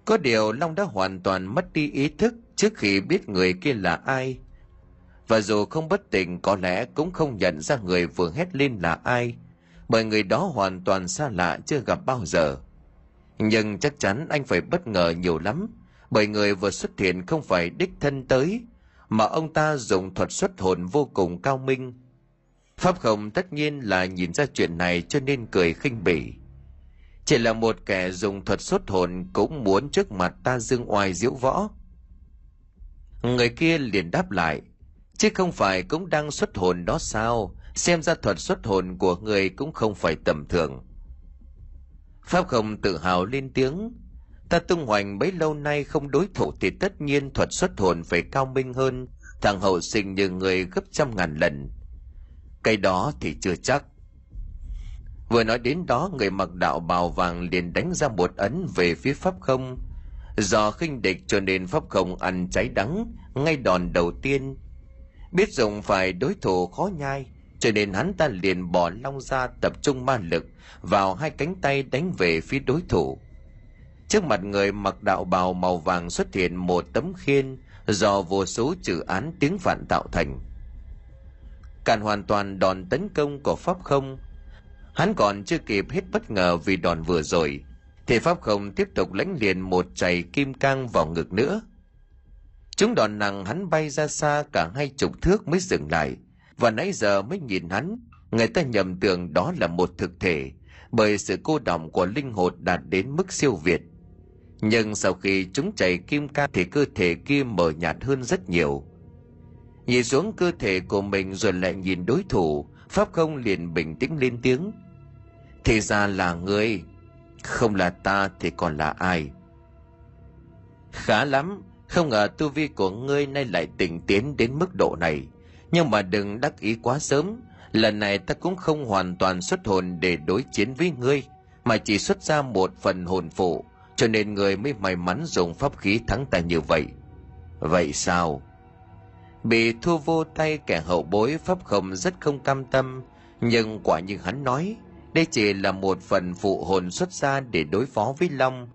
Có điều Long đã hoàn toàn mất đi ý thức trước khi biết người kia là ai. Và dù không bất tỉnh có lẽ cũng không nhận ra người vừa hét lên là ai, bởi người đó hoàn toàn xa lạ chưa gặp bao giờ. Nhưng chắc chắn anh phải bất ngờ nhiều lắm, bởi người vừa xuất hiện không phải đích thân tới, mà ông ta dùng thuật xuất hồn vô cùng cao minh. Pháp Khổng tất nhiên là nhìn ra chuyện này cho nên cười khinh bỉ. Chỉ là một kẻ dùng thuật xuất hồn cũng muốn trước mặt ta dương oai diễu võ. Người kia liền đáp lại, chứ không phải cũng đang xuất hồn đó sao, xem ra thuật xuất hồn của người cũng không phải tầm thường. Pháp không tự hào lên tiếng, ta tung hoành bấy lâu nay không đối thủ thì tất nhiên thuật xuất hồn phải cao minh hơn thằng hậu sinh như người gấp trăm ngàn lần. Cái đó thì chưa chắc. Vừa nói đến đó người mặc đạo bào vàng liền đánh ra một ấn về phía pháp không. Do khinh địch cho nên pháp không ăn cháy đắng ngay đòn đầu tiên. Biết dùng phải đối thủ khó nhai cho nên hắn ta liền bỏ long ra tập trung ma lực vào hai cánh tay đánh về phía đối thủ. Trước mặt người mặc đạo bào màu vàng xuất hiện một tấm khiên do vô số chữ án tiếng phản tạo thành. Cản hoàn toàn đòn tấn công của Pháp không. Hắn còn chưa kịp hết bất ngờ vì đòn vừa rồi, thì Pháp không tiếp tục lãnh liền một chày kim cang vào ngực nữa. Chúng đòn nặng hắn bay ra xa cả hai chục thước mới dừng lại, và nãy giờ mới nhìn hắn, người ta nhầm tưởng đó là một thực thể, bởi sự cô động của linh hồn đạt đến mức siêu việt. Nhưng sau khi chúng chảy kim ca thì cơ thể kia mờ nhạt hơn rất nhiều. Nhìn xuống cơ thể của mình rồi lại nhìn đối thủ, Pháp không liền bình tĩnh lên tiếng. Thì ra là ngươi, không là ta thì còn là ai? Khá lắm, không ngờ tu vi của ngươi nay lại tỉnh tiến đến mức độ này. Nhưng mà đừng đắc ý quá sớm, lần này ta cũng không hoàn toàn xuất hồn để đối chiến với ngươi, mà chỉ xuất ra một phần hồn phụ, cho nên người mới may mắn dùng pháp khí thắng ta như vậy. Vậy sao? Bị thua vô tay kẻ hậu bối pháp không rất không cam tâm, nhưng quả như hắn nói, đây chỉ là một phần phụ hồn xuất ra để đối phó với Long.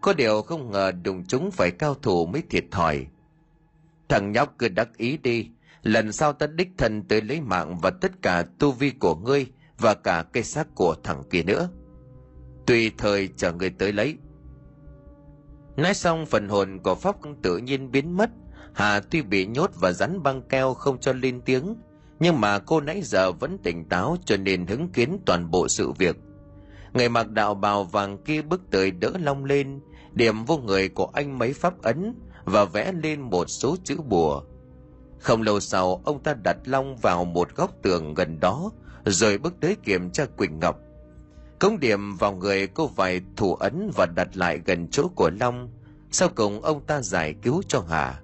Có điều không ngờ đụng chúng phải cao thủ mới thiệt thòi. Thằng nhóc cứ đắc ý đi, lần sau ta đích thân tới lấy mạng và tất cả tu vi của ngươi và cả cây xác của thằng kia nữa. Tùy thời chờ ngươi tới lấy. Nói xong phần hồn của Pháp tự nhiên biến mất. Hà tuy bị nhốt và rắn băng keo không cho lên tiếng, nhưng mà cô nãy giờ vẫn tỉnh táo cho nên hứng kiến toàn bộ sự việc. Người mặc đạo bào vàng kia bước tới đỡ long lên, điểm vô người của anh mấy pháp ấn và vẽ lên một số chữ bùa. Không lâu sau, ông ta đặt long vào một góc tường gần đó, rồi bước tới kiểm tra Quỳnh Ngọc. Công điểm vào người cô vài thủ ấn và đặt lại gần chỗ của Long. Sau cùng ông ta giải cứu cho Hà.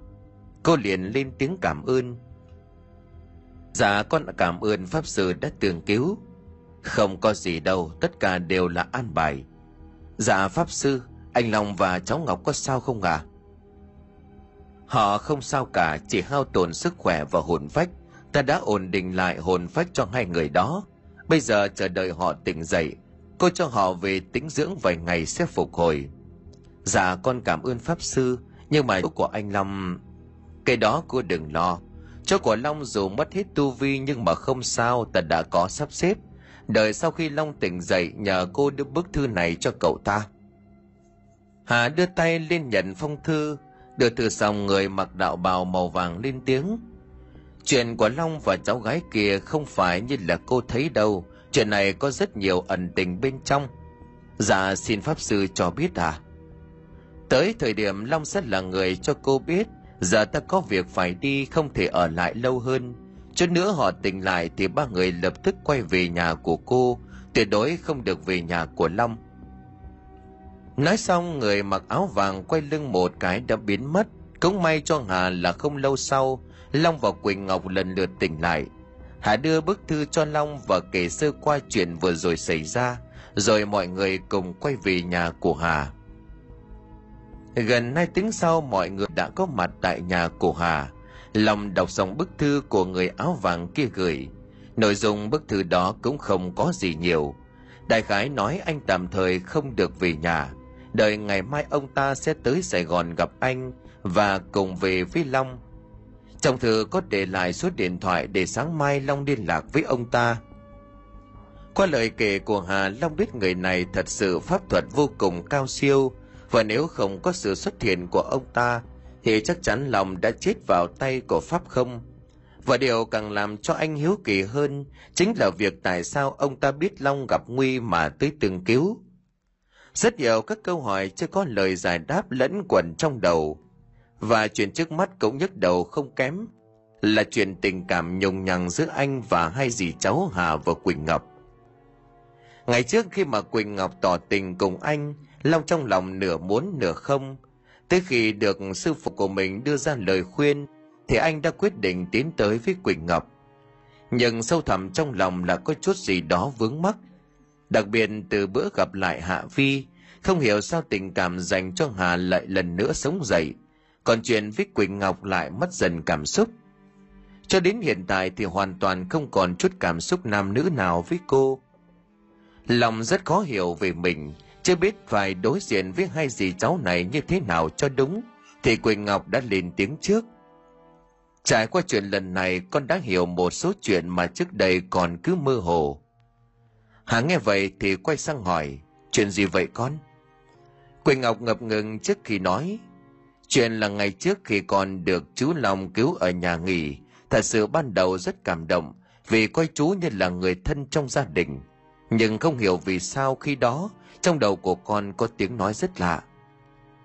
Cô liền lên tiếng cảm ơn. Dạ con cảm ơn Pháp Sư đã tường cứu. Không có gì đâu, tất cả đều là an bài. Dạ Pháp Sư, anh Long và cháu Ngọc có sao không ạ? À? Họ không sao cả, chỉ hao tổn sức khỏe và hồn phách. Ta đã ổn định lại hồn phách cho hai người đó. Bây giờ chờ đợi họ tỉnh dậy, cô cho họ về tĩnh dưỡng vài ngày sẽ phục hồi. Dạ con cảm ơn Pháp Sư, Nhưng mà chỗ của anh Long... Cái đó cô đừng lo. Chỗ của Long dù mất hết tu vi nhưng mà không sao, ta đã có sắp xếp. Đợi sau khi Long tỉnh dậy nhờ cô đưa bức thư này cho cậu ta. Hà đưa tay lên nhận phong thư, đưa thư xong người mặc đạo bào màu vàng lên tiếng. Chuyện của Long và cháu gái kia không phải như là cô thấy đâu, chuyện này có rất nhiều ẩn tình bên trong. Dạ xin Pháp Sư cho biết à? Tới thời điểm Long sẽ là người cho cô biết, giờ ta có việc phải đi không thể ở lại lâu hơn. Chút nữa họ tỉnh lại thì ba người lập tức quay về nhà của cô, tuyệt đối không được về nhà của Long. Nói xong người mặc áo vàng quay lưng một cái đã biến mất, cũng may cho Hà là không lâu sau, Long và Quỳnh Ngọc lần lượt tỉnh lại. Hà đưa bức thư cho Long và kể sơ qua chuyện vừa rồi xảy ra, rồi mọi người cùng quay về nhà của Hà. Gần hai tiếng sau mọi người đã có mặt tại nhà của Hà. Long đọc xong bức thư của người áo vàng kia gửi. Nội dung bức thư đó cũng không có gì nhiều. Đại khái nói anh tạm thời không được về nhà. Đợi ngày mai ông ta sẽ tới Sài Gòn gặp anh và cùng về với Long. Trong thư có để lại số điện thoại để sáng mai Long liên lạc với ông ta. Qua lời kể của Hà, Long biết người này thật sự pháp thuật vô cùng cao siêu, và nếu không có sự xuất hiện của ông ta, thì chắc chắn Long đã chết vào tay của Pháp không. Và điều càng làm cho anh hiếu kỳ hơn chính là việc tại sao ông ta biết Long gặp nguy mà tới từng cứu. Rất nhiều các câu hỏi chưa có lời giải đáp lẫn quẩn trong đầu. Và chuyện trước mắt cũng nhức đầu không kém là chuyện tình cảm nhung nhằng giữa anh và hai dì cháu Hà và Quỳnh Ngọc. Ngày trước khi mà Quỳnh Ngọc tỏ tình cùng anh, Long trong lòng nửa muốn nửa không. Tới khi được sư phụ của mình đưa ra lời khuyên, thì anh đã quyết định tiến tới với Quỳnh Ngọc. Nhưng sâu thẳm trong lòng là có chút gì đó vướng mắc. Đặc biệt từ bữa gặp lại Hạ Vi, không hiểu sao tình cảm dành cho Hà lại lần nữa sống dậy, còn chuyện với Quỳnh Ngọc lại mất dần cảm xúc. Cho đến hiện tại thì hoàn toàn không còn chút cảm xúc nam nữ nào với cô. Lòng rất khó hiểu về mình, chưa biết phải đối diện với hai dì cháu này như thế nào cho đúng, thì Quỳnh Ngọc đã lên tiếng trước. Trải qua chuyện lần này, con đã hiểu một số chuyện mà trước đây còn cứ mơ hồ. Hà nghe vậy thì quay sang hỏi, chuyện gì vậy con? Quỳnh Ngọc ngập ngừng trước khi nói, chuyện là ngày trước khi con được chú Long cứu ở nhà nghỉ, thật sự ban đầu rất cảm động vì coi chú như là người thân trong gia đình. Nhưng không hiểu vì sao khi đó trong đầu của con có tiếng nói rất lạ.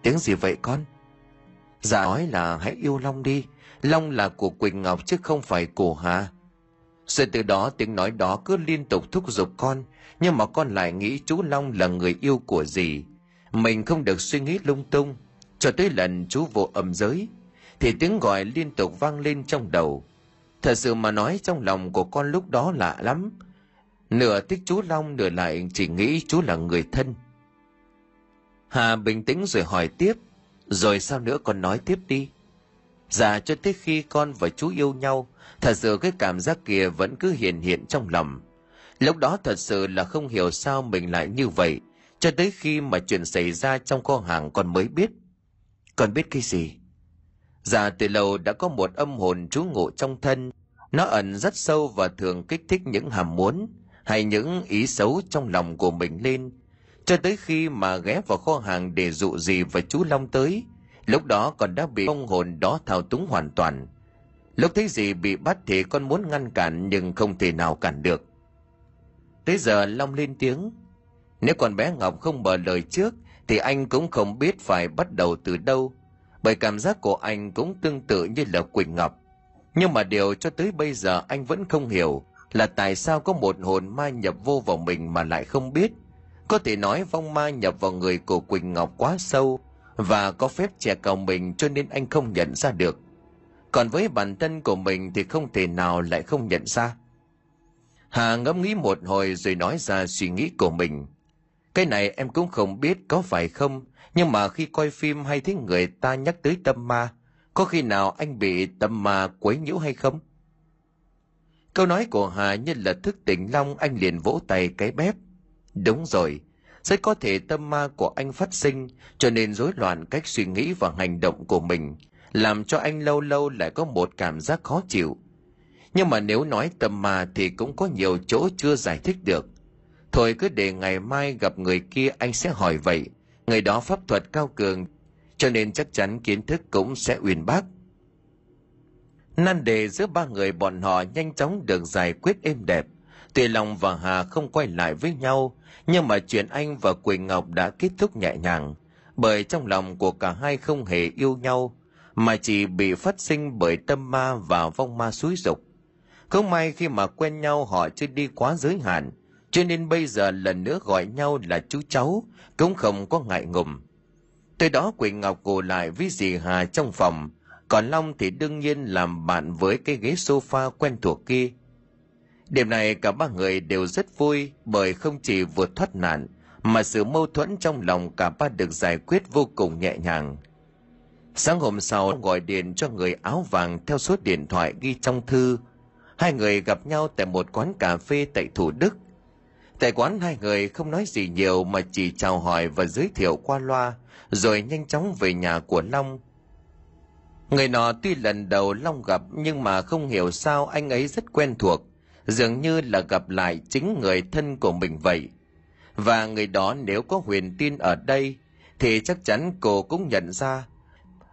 Tiếng gì vậy con? Dạ nói là hãy yêu Long đi. Long là của Quỳnh Ngọc chứ không phải của Hà. Rồi từ đó tiếng nói đó cứ liên tục thúc giục con. Nhưng mà con lại nghĩ chú Long là người yêu của dì. Mình không được suy nghĩ lung tung. Cho tới lần chú vô âm giới. Thì tiếng gọi liên tục vang lên trong đầu. Thật sự mà nói trong lòng của con lúc đó lạ lắm Nửa thích chú Long nửa lại chỉ nghĩ chú là người thân. Hà bình tĩnh rồi hỏi tiếp. Rồi sao nữa con nói tiếp đi. Dạ cho tới khi con và chú yêu nhau, thật sự cái cảm giác kia vẫn cứ hiện hiện trong lòng. Lúc đó thật sự là không hiểu sao mình lại như vậy, cho tới khi mà chuyện xảy ra trong kho hàng con mới biết. còn biết cái gì? Dạ từ lâu đã có một âm hồn trú ngụ trong thân, nó ẩn rất sâu và thường kích thích những hàm muốn, hay những ý xấu trong lòng của mình lên cho tới khi mà ghé vào kho hàng để dụ gì và chú Long tới lúc đó còn đã bị ông hồn đó thao túng hoàn toàn lúc thấy gì bị bắt thì con muốn ngăn cản nhưng không thể nào cản được tới giờ Long lên tiếng nếu con bé Ngọc không mở lời trước, thì anh cũng không biết phải bắt đầu từ đâu, bởi cảm giác của anh cũng tương tự như là Quỳnh Ngọc nhưng mà điều cho tới bây giờ anh vẫn không hiểu là tại sao có một hồn ma nhập vô vào mình mà lại không biết. Có thể nói vong ma nhập vào người của Quỳnh Ngọc quá sâu và có phép che cầu mình cho nên anh không nhận ra được. Còn với bản thân của mình thì không thể nào lại không nhận ra. Hà ngẫm nghĩ một hồi rồi nói ra suy nghĩ của mình. Cái này em cũng không biết có phải không, nhưng mà khi coi phim hay thấy người ta nhắc tới tâm ma, có khi nào anh bị tâm ma quấy nhiễu hay không? Câu nói của Hà như là thức tỉnh Long anh liền vỗ tay cái bếp. Đúng rồi, rất có thể tâm ma của anh phát sinh cho nên rối loạn cách suy nghĩ và hành động của mình làm cho anh lâu lâu lại có một cảm giác khó chịu nhưng mà nếu nói tâm ma thì cũng có nhiều chỗ chưa giải thích được. Thôi cứ để ngày mai gặp người kia anh sẽ hỏi vậy. Người đó pháp thuật cao cường, cho nên chắc chắn kiến thức cũng sẽ uyên bác. Nan đề giữa ba người bọn họ nhanh chóng được giải quyết êm đẹp. Tuy lòng và hà không quay lại với nhau, nhưng mà chuyện anh và quỳnh ngọc đã kết thúc nhẹ nhàng. Bởi trong lòng của cả hai không hề yêu nhau, mà chỉ bị phát sinh bởi tâm ma và vong ma suối dục không may khi mà quen nhau họ chưa đi quá giới hạn, cho nên bây giờ lần nữa gọi nhau là chú cháu, cũng không có ngại ngùng. Tới đó quỳnh ngọc ngồi lại với dì hà trong phòng, còn long thì đương nhiên làm bạn với cái ghế sofa quen thuộc kia. Đêm này cả ba người đều rất vui bởi không chỉ vượt thoát nạn, mà sự mâu thuẫn trong lòng cả ba được giải quyết vô cùng nhẹ nhàng. Sáng hôm sau gọi điện cho người áo vàng theo số điện thoại ghi trong thư hai người gặp nhau tại một quán cà phê tại thủ đức. Tại quán, hai người không nói gì nhiều mà chỉ chào hỏi và giới thiệu qua loa, rồi nhanh chóng về nhà của long. Người nọ tuy lần đầu long gặp nhưng mà không hiểu sao anh ấy rất quen thuộc, dường như là gặp lại chính người thân của mình vậy. Và người đó nếu có huyền tin ở đây thì chắc chắn cô cũng nhận ra,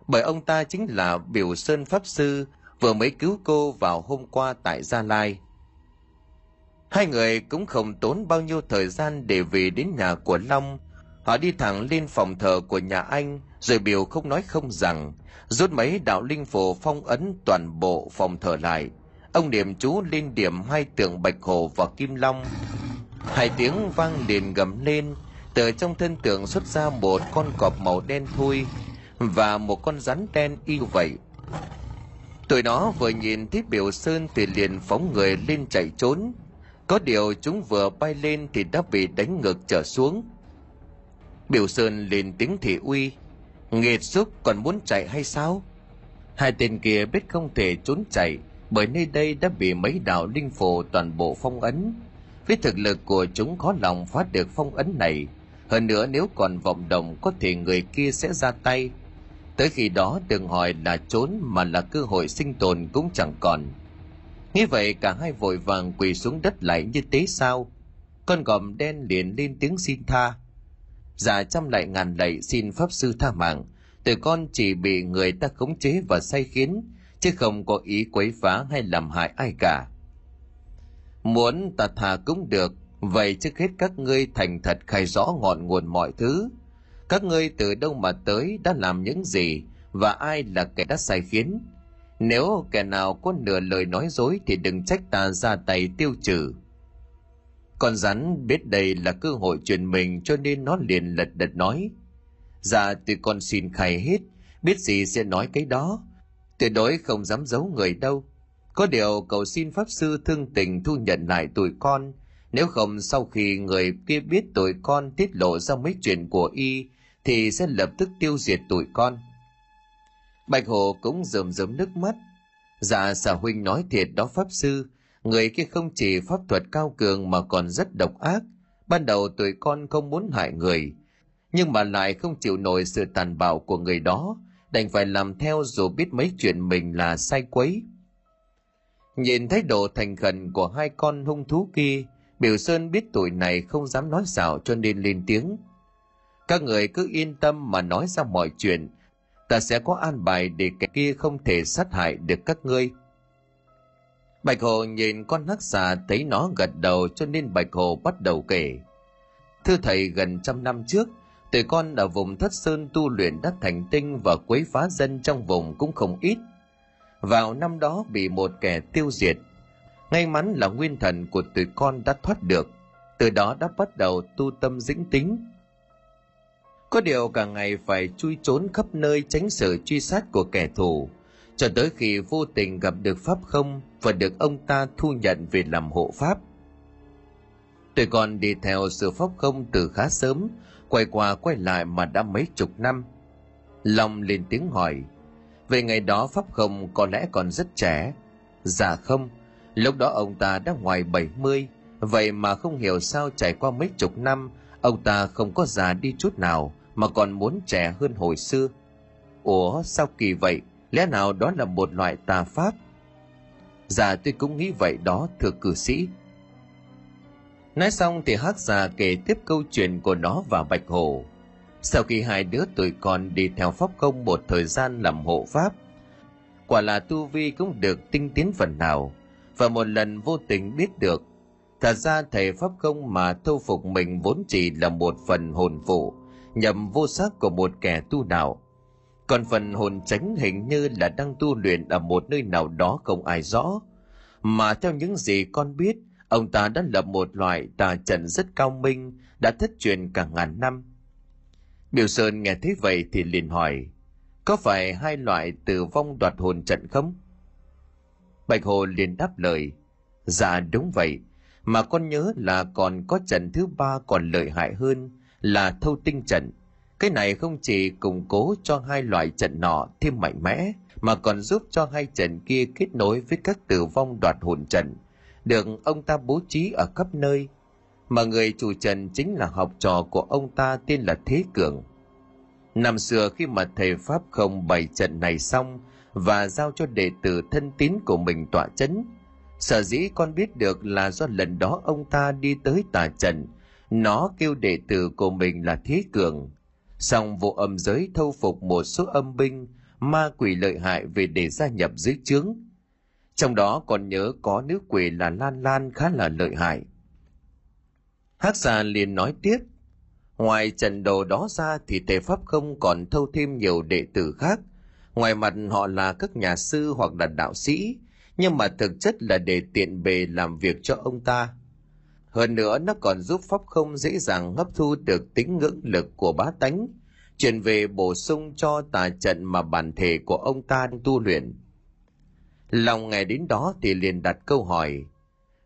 bởi ông ta chính là biểu sơn pháp sư vừa mới cứu cô vào hôm qua tại gia lai. Hai người cũng không tốn bao nhiêu thời gian để về đến nhà của long. Họ đi thẳng lên phòng thờ của nhà anh, rồi biểu không nói không rằng, rút mấy đạo linh phù phong ấn toàn bộ phòng thờ lại. Ông niệm chú lên điểm hai tượng bạch hổ và kim long. Hai tiếng vang liền gầm lên, từ trong thân tượng xuất ra một con cọp màu đen thui và một con rắn đen y vậy tụi nó vừa nhìn thấy biểu sơn thì liền phóng người lên chạy trốn. Có điều chúng vừa bay lên thì đã bị đánh ngược trở xuống. Biểu sơn liền tiếng thị uy nghiệt xúc còn muốn chạy hay sao? Hai tên kia biết không thể trốn chạy, bởi nơi đây đã bị mấy đạo linh phù toàn bộ phong ấn. Với thực lực của chúng khó lòng phá được phong ấn này, hơn nữa nếu còn vọng động có thể người kia sẽ ra tay tới khi đó đừng hỏi là trốn mà là cơ hội sinh tồn cũng chẳng còn. Nghĩ vậy, cả hai vội vàng quỳ xuống đất lại như tế sao. Con gòm đen liền lên tiếng xin tha. Giả trăm lại ngàn lạy xin pháp sư tha mạng. Từ con chỉ bị người ta khống chế và say khiến, chứ không có ý quấy phá hay làm hại ai cả. Muốn ta thà cũng được, vậy trước hết các ngươi thành thật khai rõ ngọn nguồn mọi thứ các ngươi từ đâu mà tới, đã làm những gì, và ai là kẻ đã sai khiến nếu kẻ nào có nửa lời nói dối thì đừng trách ta ra tay tiêu trừ. Con rắn biết đây là cơ hội truyền mình cho nên nó liền lật đật nói. Dạ tụi con xin khai hết, biết gì sẽ nói cái đó. Tuyệt đối không dám giấu người đâu. Có điều cầu xin pháp sư thương tình thu nhận lại tụi con. Nếu không, sau khi người kia biết tụi con tiết lộ ra mấy chuyện của y thì sẽ lập tức tiêu diệt tụi con. Bạch hồ cũng rơm rớm nước mắt. Dạ xà huynh nói thiệt đó pháp sư, người kia không chỉ pháp thuật cao cường mà còn rất độc ác. Ban đầu tụi con không muốn hại người, nhưng mà lại không chịu nổi sự tàn bạo của người đó, đành phải làm theo dù biết mấy chuyện mình là sai quấy. Nhìn thái độ thành khẩn của hai con hung thú kia, biểu sơn biết tuổi này không dám nói xạo cho nên lên tiếng các người cứ yên tâm mà nói ra mọi chuyện. Ta sẽ có an bài để kẻ kia không thể sát hại được các ngươi. Bạch hồ nhìn con hắc xà thấy nó gật đầu cho nên bạch hồ bắt đầu kể. Thưa thầy, gần trăm năm trước, tụi con ở vùng thất sơn tu luyện đất thành tinh và quấy phá dân trong vùng cũng không ít. Vào năm đó bị một kẻ tiêu diệt. May mắn là nguyên thần của tụi con đã thoát được. Từ đó đã bắt đầu tu tâm dĩnh tính có điều cả ngày phải chui trốn khắp nơi tránh sự truy sát của kẻ thù. Cho tới khi vô tình gặp được pháp không và được ông ta thu nhận về làm hộ pháp. Tôi còn đi theo sự pháp không từ khá sớm, quay qua quay lại mà đã mấy chục năm. Long lên tiếng hỏi, về ngày đó pháp không có lẽ còn rất trẻ? Dạ không, lúc đó ông ta đã ngoài 70 vậy mà không hiểu sao trải qua mấy chục năm, ông ta không có già đi chút nào mà còn muốn trẻ hơn hồi xưa. Ủa, sao kỳ vậy? Lẽ nào đó là một loại tà pháp? Dạ tôi cũng nghĩ vậy đó, thưa cử sĩ. Nói xong thì hắc già kể tiếp câu chuyện của nó và bạch hồ. Sau khi hai đứa tuổi con đi theo pháp công một thời gian làm hộ pháp, quả là tu vi cũng được tinh tiến phần nào, và một lần vô tình biết được, thật ra thầy pháp công mà thu phục mình vốn chỉ là một phần hồn phụ nhầm vô xác của một kẻ tu đạo. Còn phần hồn tránh hình như là đang tu luyện ở một nơi nào đó không ai rõ. Mà theo những gì con biết, ông ta đã lập một loại tà trận rất cao minh, đã thất truyền cả ngàn năm. Biểu sơn nghe thấy vậy thì liền hỏi, có phải hai loại tử vong đoạt hồn trận không? Bạch hồ liền đáp lời dạ đúng vậy, mà con nhớ là còn có trận thứ ba còn lợi hại hơn là thâu tinh trận cái này không chỉ củng cố cho hai loại trận nọ thêm mạnh mẽ mà còn giúp cho hai trận kia kết nối với các tử vong đoạt hồn trận được ông ta bố trí ở khắp nơi mà người chủ trận chính là học trò của ông ta tên là Thế Cường. Năm xưa khi mà thầy Pháp không bày trận này xong và giao cho đệ tử thân tín của mình tọa chấn, sở dĩ con biết được là do lần đó ông ta đi tới tà trận, nó kêu đệ tử của mình là Thế Cường. Xong vụ âm giới thâu phục một số âm binh, ma quỷ lợi hại về để gia nhập dưới trướng, trong đó còn nhớ có nữ quỷ là Lan Lan khá là lợi hại. Hắc gia liền nói tiếp, ngoài trận đồ đó ra thì tề pháp không còn thâu thêm nhiều đệ tử khác. Ngoài mặt họ là các nhà sư hoặc là đạo sĩ, nhưng mà thực chất là để tiện bề làm việc cho ông ta. Hơn nữa nó còn giúp pháp không dễ dàng hấp thu được tính ngưỡng lực của bá tánh, truyền về bổ sung cho tà trận mà bản thể của ông ta tu luyện. Lòng nghe đến đó thì liền đặt câu hỏi.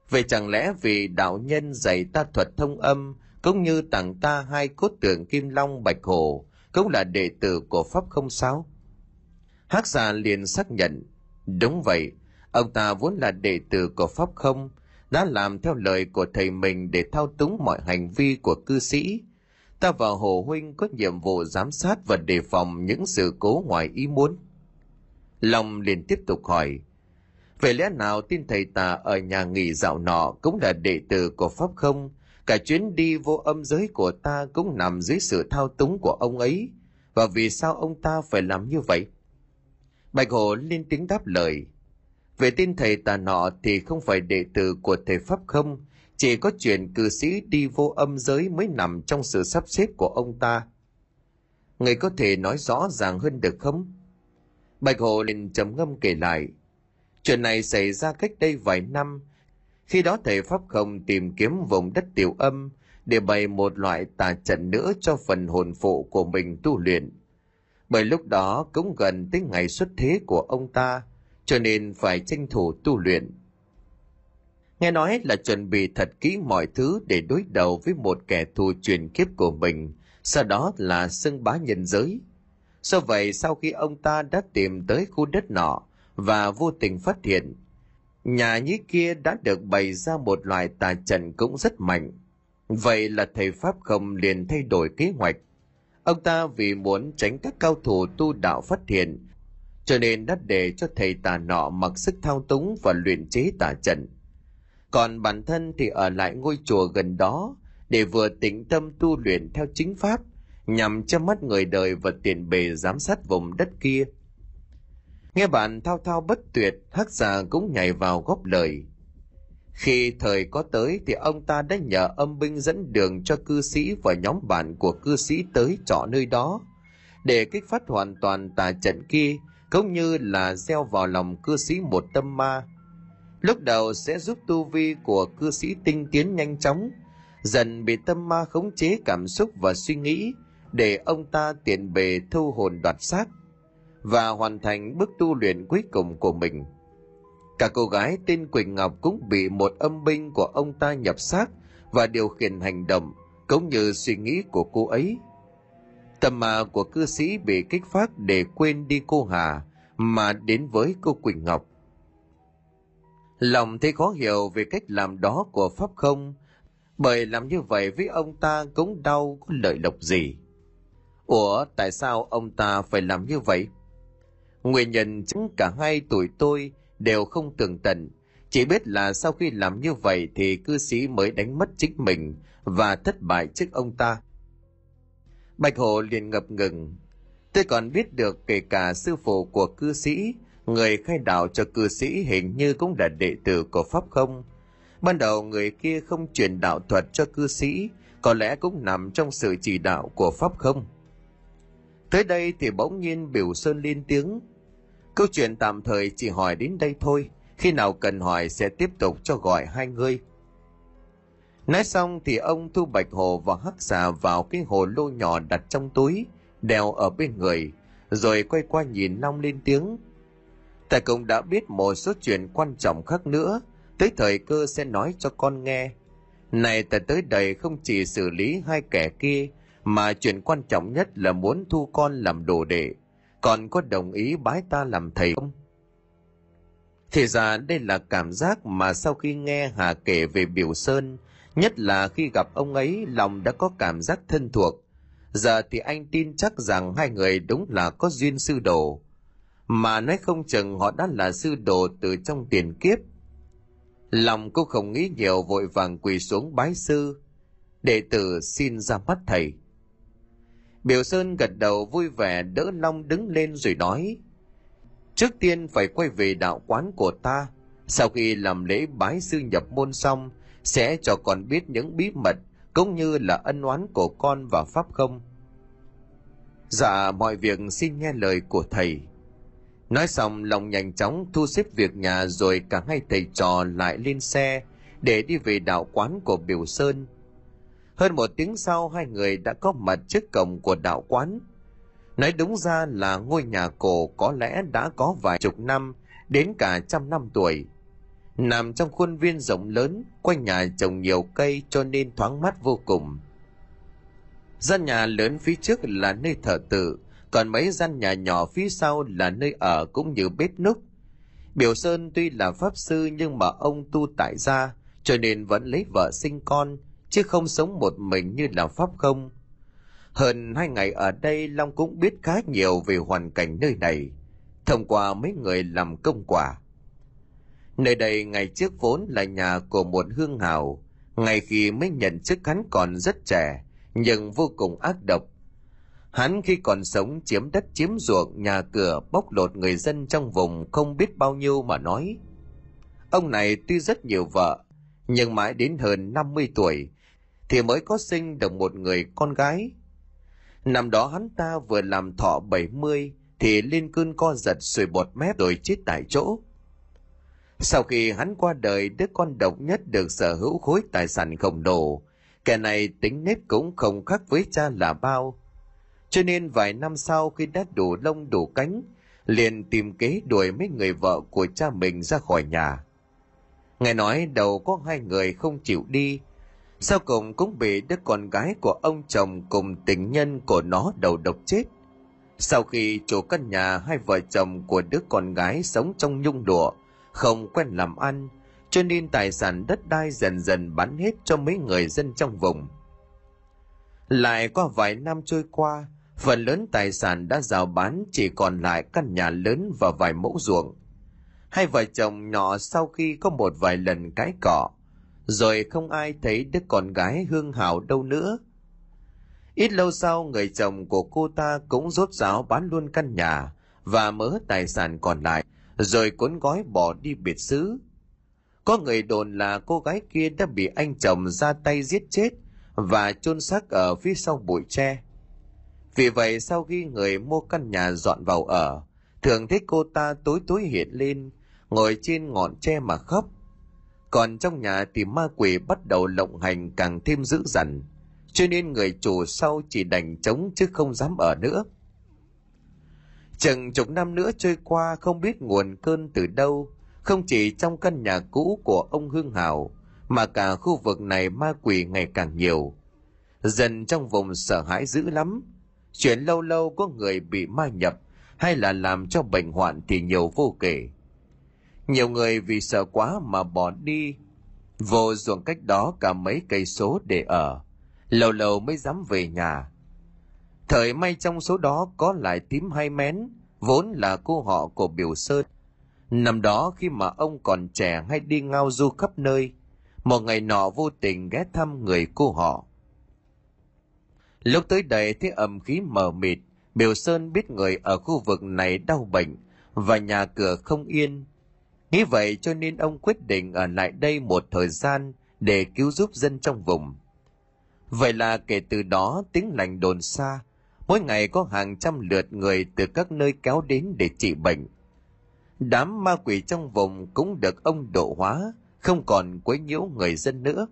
Vậy chẳng lẽ vì đạo nhân dạy ta thuật thông âm, cũng như tặng ta hai cốt tượng kim long bạch hồ, cũng là đệ tử của Pháp không sao? Hắc giả liền xác nhận, đúng vậy, ông ta vốn là đệ tử của Pháp không, đã làm theo lời của thầy mình để thao túng mọi hành vi của cư sĩ. Ta và Hồ Huynh có nhiệm vụ giám sát và đề phòng những sự cố ngoài ý muốn. Long liền tiếp tục hỏi, về lẽ nào tin thầy tà ở nhà nghỉ dạo nọ cũng là đệ tử của Pháp không? Cả chuyến đi vô âm giới của ta cũng nằm dưới sự thao túng của ông ấy. Và vì sao ông ta phải làm như vậy? Bạch Hồ lên tiếng đáp lời. Về tin thầy tà nọ thì không phải đệ tử của thầy Pháp không, chỉ có chuyện cư sĩ đi vô âm giới mới nằm trong sự sắp xếp của ông ta. Người có thể nói rõ ràng hơn được không? Bạch Hồ liền trầm ngâm kể lại. Chuyện này xảy ra cách đây vài năm. Khi đó thầy Pháp không tìm kiếm vùng đất tiểu âm để bày một loại tà trận nữa cho phần hồn phụ của mình tu luyện. Bởi lúc đó cũng gần tới ngày xuất thế của ông ta, cho nên phải tranh thủ tu luyện. Nghe nói là chuẩn bị thật kỹ mọi thứ để đối đầu với một kẻ thù truyền kiếp của mình, sau đó là xưng bá nhân giới. Do vậy, sau khi ông ta đã tìm tới khu đất nọ, và vô tình phát hiện nhà nhí kia đã được bày ra một loại tà trận cũng rất mạnh vậy là thầy pháp không liền thay đổi kế hoạch ông ta vì muốn tránh các cao thủ tu đạo phát hiện cho nên đã để cho thầy tà nọ mặc sức thao túng và luyện chế tà trận còn bản thân thì ở lại ngôi chùa gần đó để vừa tĩnh tâm tu luyện theo chính pháp nhằm cho mắt người đời và tiền bề giám sát vùng đất kia Nghe bạn thao thao bất tuyệt, hắc giả cũng nhảy vào góp lời. Khi thời có tới thì ông ta đã nhờ âm binh dẫn đường cho cư sĩ và nhóm bạn của cư sĩ tới trọ nơi đó, để kích phát hoàn toàn tà trận kia, cũng như là gieo vào lòng cư sĩ một tâm ma. Lúc đầu sẽ giúp tu vi của cư sĩ tinh tiến nhanh chóng, dần bị tâm ma khống chế cảm xúc và suy nghĩ, để ông ta tiện bề thu hồn đoạt xác và hoàn thành bước tu luyện cuối cùng của mình. Cả cô gái tên Quỳnh Ngọc cũng bị một âm binh của ông ta nhập xác và điều khiển hành động cũng như suy nghĩ của cô ấy. Tâm mà của cư sĩ bị kích phát để quên đi cô Hà mà đến với cô Quỳnh Ngọc. Lòng thấy khó hiểu về cách làm đó của Pháp không, Bởi làm như vậy với ông ta cũng đau có lợi lộc gì. Ủa tại sao ông ta phải làm như vậy? Nguyên nhân chính cả hai tuổi tôi đều không tường tận, chỉ biết là sau khi làm như vậy thì cư sĩ mới đánh mất chính mình và thất bại trước ông ta. Bạch Hồ liền ngập ngừng. Tôi còn biết được kể cả sư phụ của cư sĩ, người khai đạo cho cư sĩ hình như cũng là đệ tử của Pháp không. Ban đầu người kia không truyền đạo thuật cho cư sĩ, có lẽ cũng nằm trong sự chỉ đạo của Pháp không. Tới đây thì bỗng nhiên Biểu Sơn lên tiếng. Câu chuyện tạm thời chỉ hỏi đến đây thôi, khi nào cần hỏi sẽ tiếp tục cho gọi hai người. Nói xong thì ông thu bạch hồ và hắc xà vào cái hồ lô nhỏ đặt trong túi, đeo ở bên người, rồi quay qua nhìn Long lên tiếng. tài cũng đã biết một số chuyện quan trọng khác nữa, tới thời cơ sẽ nói cho con nghe. Này ta tới đây không chỉ xử lý hai kẻ kia, mà chuyện quan trọng nhất là muốn thu con làm đồ đệ, còn có đồng ý bái ta làm thầy không? Thì ra đây là cảm giác mà sau khi nghe Hà kể về Biểu Sơn, nhất là khi gặp ông ấy lòng đã có cảm giác thân thuộc. Giờ thì anh tin chắc rằng hai người đúng là có duyên sư đồ. Mà nói không chừng họ đã là sư đồ từ trong tiền kiếp. Lòng cô không nghĩ nhiều vội vàng quỳ xuống bái sư. Đệ tử xin ra mắt thầy. Biểu Sơn gật đầu vui vẻ đỡ Long đứng lên rồi nói. Trước tiên phải quay về đạo quán của ta. Sau khi làm lễ bái sư nhập môn xong, sẽ cho con biết những bí mật cũng như là ân oán của con và Pháp không. Dạ, mọi việc xin nghe lời của thầy. Nói xong, lòng nhanh chóng thu xếp việc nhà rồi cả hai thầy trò lại lên xe để đi về đạo quán của Biểu Sơn. Hơn một tiếng sau, hai người đã có mặt trước cổng của đạo quán. Nói đúng ra là ngôi nhà cổ có lẽ đã có vài chục năm, đến cả trăm năm tuổi. Nằm trong khuôn viên rộng lớn, quanh nhà trồng nhiều cây cho nên thoáng mát vô cùng. Gian nhà lớn phía trước là nơi thờ tự, còn mấy gian nhà nhỏ phía sau là nơi ở cũng như bếp núc. Biểu Sơn tuy là pháp sư nhưng mà ông tu tại gia, cho nên vẫn lấy vợ sinh con, chứ không sống một mình như là pháp không. Hơn hai ngày ở đây Long cũng biết khá nhiều về hoàn cảnh nơi này, thông qua mấy người làm công quả. Nơi đây ngày trước vốn là nhà của một hương hào, ngày khi mới nhận chức hắn còn rất trẻ, nhưng vô cùng ác độc. Hắn khi còn sống chiếm đất chiếm ruộng, nhà cửa bóc lột người dân trong vùng không biết bao nhiêu mà nói. Ông này tuy rất nhiều vợ, nhưng mãi đến hơn 50 tuổi thì mới có sinh được một người con gái. Năm đó hắn ta vừa làm thọ 70 thì lên cơn co giật sùi bọt mép rồi chết tại chỗ. Sau khi hắn qua đời, đứa con độc nhất được sở hữu khối tài sản khổng lồ. Kẻ này tính nết cũng không khác với cha là bao. Cho nên vài năm sau khi đã đủ lông đủ cánh, liền tìm kế đuổi mấy người vợ của cha mình ra khỏi nhà. Nghe nói đầu có hai người không chịu đi, sau cùng cũng bị đứa con gái của ông chồng cùng tình nhân của nó đầu độc chết. Sau khi chủ căn nhà hai vợ chồng của đứa con gái sống trong nhung đùa, không quen làm ăn, cho nên tài sản đất đai dần dần bán hết cho mấy người dân trong vùng. Lại qua vài năm trôi qua, phần lớn tài sản đã rào bán chỉ còn lại căn nhà lớn và vài mẫu ruộng. Hai vợ chồng nhỏ sau khi có một vài lần cái cọ, rồi không ai thấy đứa con gái hương hảo đâu nữa. Ít lâu sau, người chồng của cô ta cũng rốt ráo bán luôn căn nhà và mớ tài sản còn lại, rồi cuốn gói bỏ đi biệt xứ. Có người đồn là cô gái kia đã bị anh chồng ra tay giết chết và chôn xác ở phía sau bụi tre. Vì vậy sau khi người mua căn nhà dọn vào ở, thường thấy cô ta tối tối hiện lên, ngồi trên ngọn tre mà khóc. Còn trong nhà thì ma quỷ bắt đầu lộng hành càng thêm dữ dằn, cho nên người chủ sau chỉ đành chống chứ không dám ở nữa. Chừng chục năm nữa trôi qua không biết nguồn cơn từ đâu, không chỉ trong căn nhà cũ của ông Hương Hảo, mà cả khu vực này ma quỷ ngày càng nhiều. Dần trong vùng sợ hãi dữ lắm, chuyện lâu lâu có người bị ma nhập hay là làm cho bệnh hoạn thì nhiều vô kể. Nhiều người vì sợ quá mà bỏ đi, vô ruộng cách đó cả mấy cây số để ở. Lâu lâu mới dám về nhà thời may trong số đó có lại tím hai mén, vốn là cô họ của biểu sơn. Năm đó khi mà ông còn trẻ hay đi ngao du khắp nơi, một ngày nọ vô tình ghé thăm người cô họ. Lúc tới đây thấy ẩm khí mờ mịt, biểu sơn biết người ở khu vực này đau bệnh và nhà cửa không yên. Nghĩ vậy cho nên ông quyết định ở lại đây một thời gian để cứu giúp dân trong vùng. Vậy là kể từ đó, tiếng lành đồn xa mỗi ngày có hàng trăm lượt người từ các nơi kéo đến để trị bệnh. Đám ma quỷ trong vùng cũng được ông độ hóa, không còn quấy nhiễu người dân nữa.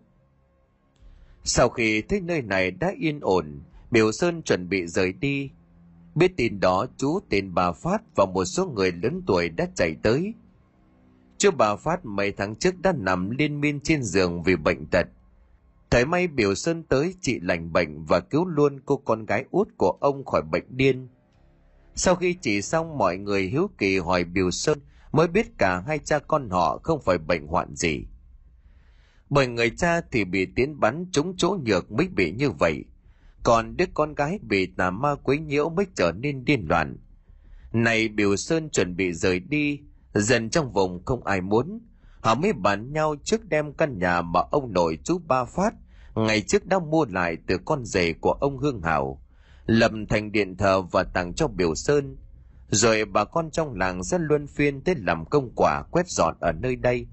Sau khi thấy nơi này đã yên ổn, biểu sơn chuẩn bị rời đi. Biết tin đó, chú tên bà phát và một số người lớn tuổi đã chạy tới. Chú bà phát mấy tháng trước đã nằm liên miên trên giường vì bệnh tật thời may biểu sơn tới trị lành bệnh và cứu luôn cô con gái út của ông khỏi bệnh điên. Sau khi trị xong, mọi người hiếu kỳ hỏi biểu sơn, mới biết cả hai cha con họ không phải bệnh hoạn gì. Bởi người cha thì bị tiến bắn trúng chỗ nhược mới bị như vậy. Còn đứa con gái bị tà ma quấy nhiễu mới trở nên điên loạn. Này biểu sơn chuẩn bị rời đi, dần trong vùng không ai muốn. Họ mới bàn nhau trước đem căn nhà mà ông nội chú ba phát ngày trước đã mua lại từ con rể của ông hương hảo. Lập thành điện thờ và tặng cho biểu sơn. Rồi bà con trong làng sẽ luân phiên tới làm công quả quét dọn ở nơi đây.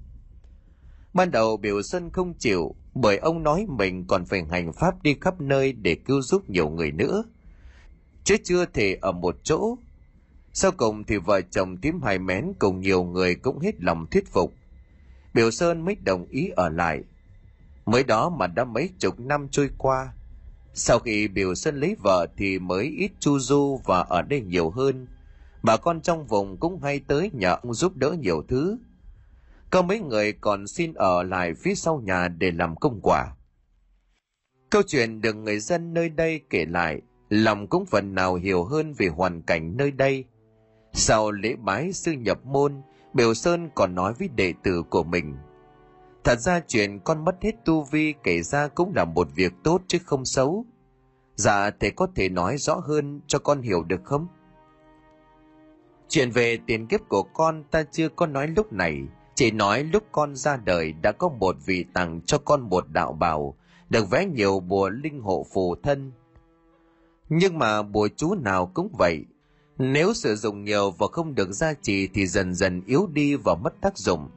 Ban đầu biểu sơn không chịu, bởi ông nói mình còn phải hành pháp đi khắp nơi để cứu giúp nhiều người nữa. Chứ chưa thể ở một chỗ. Sau cùng thì vợ chồng tím hai mén cùng nhiều người cũng hết lòng thuyết phục. Biểu sơn mới đồng ý ở lại mới đó mà đã mấy chục năm trôi qua, sau khi biểu sơn lấy vợ thì mới ít chu du và ở đây nhiều hơn. Bà con trong vùng cũng hay tới nhà ông giúp đỡ nhiều thứ. Có mấy người còn xin ở lại phía sau nhà để làm công quả. Câu chuyện được người dân nơi đây kể lại, lòng cũng phần nào hiểu hơn về hoàn cảnh nơi đây. Sau lễ bái sư nhập môn, biểu sơn còn nói với đệ tử của mình thật ra chuyện con mất hết tu vi kể ra cũng là một việc tốt chứ không xấu. Dạ thầy có thể nói rõ hơn cho con hiểu được không? Chuyện về tiền kiếp của con ta chưa có nói lúc này. Chỉ nói lúc con ra đời đã có một vị tặng cho con một đạo bào được vẽ nhiều bùa linh hộ phù thân. Nhưng mà bùa chú nào cũng vậy. Nếu sử dụng nhiều và không được gia trì thì dần dần yếu đi và mất tác dụng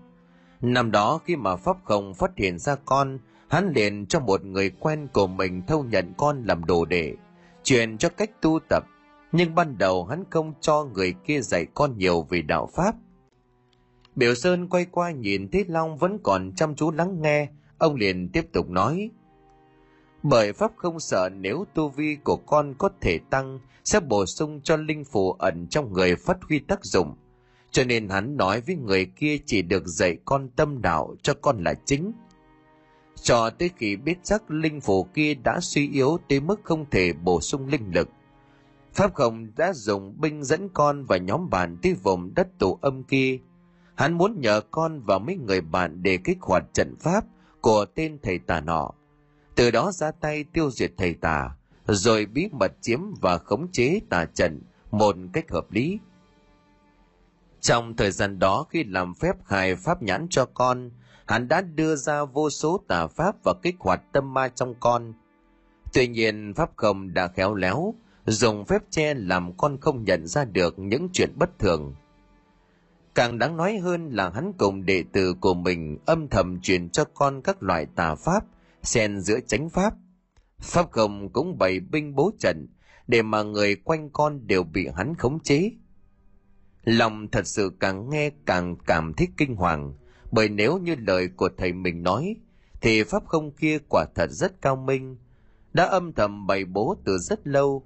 năm đó khi mà pháp không phát hiện ra con, hắn liền cho một người quen của mình thâu nhận con làm đồ đệ, truyền cho cách tu tập. Nhưng ban đầu hắn không cho người kia dạy con nhiều về đạo pháp. Biểu sơn quay qua nhìn thấy long vẫn còn chăm chú lắng nghe, ông liền tiếp tục nói, bởi pháp không sợ nếu tu vi của con có thể tăng, sẽ bổ sung cho linh phù ẩn trong người phát huy tác dụng cho nên hắn nói với người kia chỉ được dạy con tâm đạo cho con là chính. Cho tới khi biết chắc linh phù kia đã suy yếu tới mức không thể bổ sung linh lực. Pháp không đã dùng binh dẫn con và nhóm bạn tới vùng đất tổ âm kia. Hắn muốn nhờ con và mấy người bạn để kích hoạt trận pháp của tên thầy tà nọ. Từ đó ra tay tiêu diệt thầy tà, rồi bí mật chiếm và khống chế tà trận một cách hợp lý trong thời gian đó khi làm phép khai pháp nhãn cho con, hắn đã đưa ra vô số tà pháp và kích hoạt tâm ma trong con. Tuy nhiên, pháp không đã khéo léo, dùng phép che làm con không nhận ra được những chuyện bất thường. Càng đáng nói hơn là hắn cùng đệ tử của mình âm thầm truyền cho con các loại tà pháp, xen giữa chánh pháp. Pháp không cũng bày binh bố trận để mà người quanh con đều bị hắn khống chế lòng thật sự càng nghe càng cảm thấy kinh hoàng, bởi nếu như lời của thầy mình nói, thì pháp không kia quả thật rất cao minh, đã âm thầm bày bố từ rất lâu.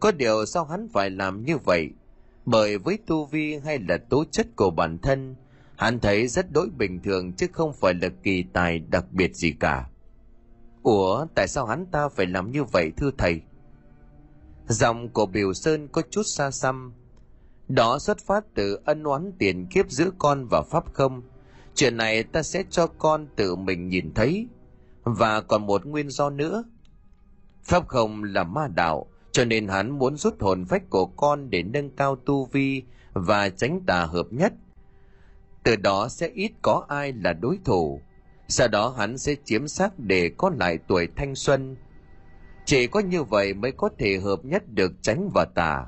Có điều sao hắn phải làm như vậy? Bởi với tu vi hay là tố chất của bản thân, hắn thấy rất đối bình thường chứ không phải là kỳ tài đặc biệt gì cả. Ủa, tại sao hắn ta phải làm như vậy thưa thầy? Giọng của biểu sơn có chút xa xăm đó xuất phát từ ân oán tiền kiếp giữa con và pháp không? Chuyện này ta sẽ cho con tự mình nhìn thấy. Và còn một nguyên do nữa. Pháp không là ma đạo, cho nên hắn muốn rút hồn phách của con để nâng cao tu vi và tránh tà hợp nhất. Từ đó sẽ ít có ai là đối thủ. Sau đó hắn sẽ chiếm xác để có lại tuổi thanh xuân. Chỉ có như vậy mới có thể hợp nhất được tránh và tà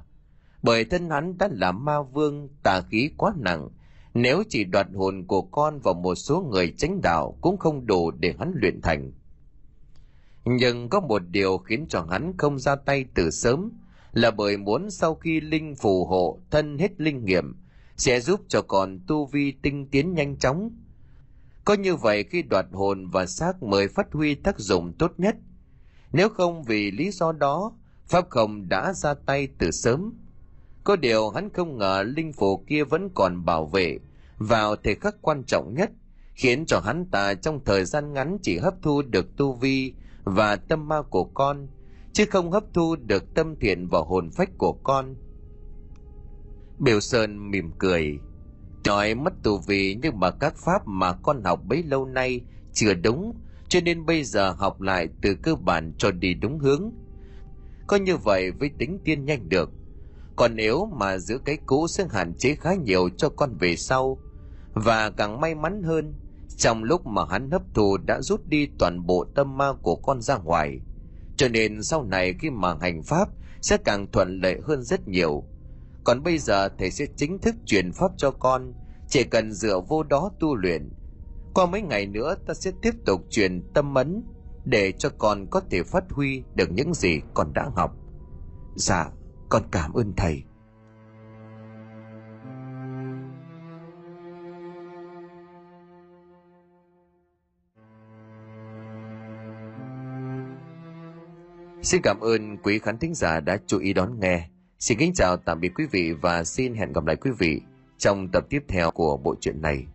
bởi thân hắn đã là ma vương, tà khí quá nặng. Nếu chỉ đoạt hồn của con và một số người chánh đạo cũng không đủ để hắn luyện thành. Nhưng có một điều khiến cho hắn không ra tay từ sớm, là bởi muốn sau khi linh phù hộ, thân hết linh nghiệm, sẽ giúp cho con tu vi tinh tiến nhanh chóng. Có như vậy khi đoạt hồn và xác mới phát huy tác dụng tốt nhất. Nếu không vì lý do đó, pháp không đã ra tay từ sớm có điều hắn không ngờ linh phù kia vẫn còn bảo vệ. Vào thời khắc quan trọng nhất, khiến cho hắn ta trong thời gian ngắn chỉ hấp thu được tu vi và tâm ma của con, chứ không hấp thu được tâm thiện và hồn phách của con. Biểu sơn mỉm cười. Trời mất tu vi nhưng mà các pháp mà con học bấy lâu nay chưa đúng, cho nên bây giờ học lại từ cơ bản cho đi đúng hướng. Có như vậy với tính tiên nhanh được còn nếu mà giữ cái cũ sẽ hạn chế khá nhiều cho con về sau, và càng may mắn hơn, trong lúc mà hắn hấp thù đã rút đi toàn bộ tâm ma của con ra ngoài, cho nên sau này khi mà hành pháp sẽ càng thuận lợi hơn rất nhiều. Còn bây giờ thầy sẽ chính thức truyền pháp cho con, chỉ cần dựa vô đó tu luyện. Qua mấy ngày nữa ta sẽ tiếp tục truyền tâm ấn, để cho con có thể phát huy được những gì con đã học. Dạ con cảm ơn thầy Xin cảm ơn quý khán thính giả đã chú ý đón nghe. Xin kính chào tạm biệt quý vị và xin hẹn gặp lại quý vị trong tập tiếp theo của bộ truyện này.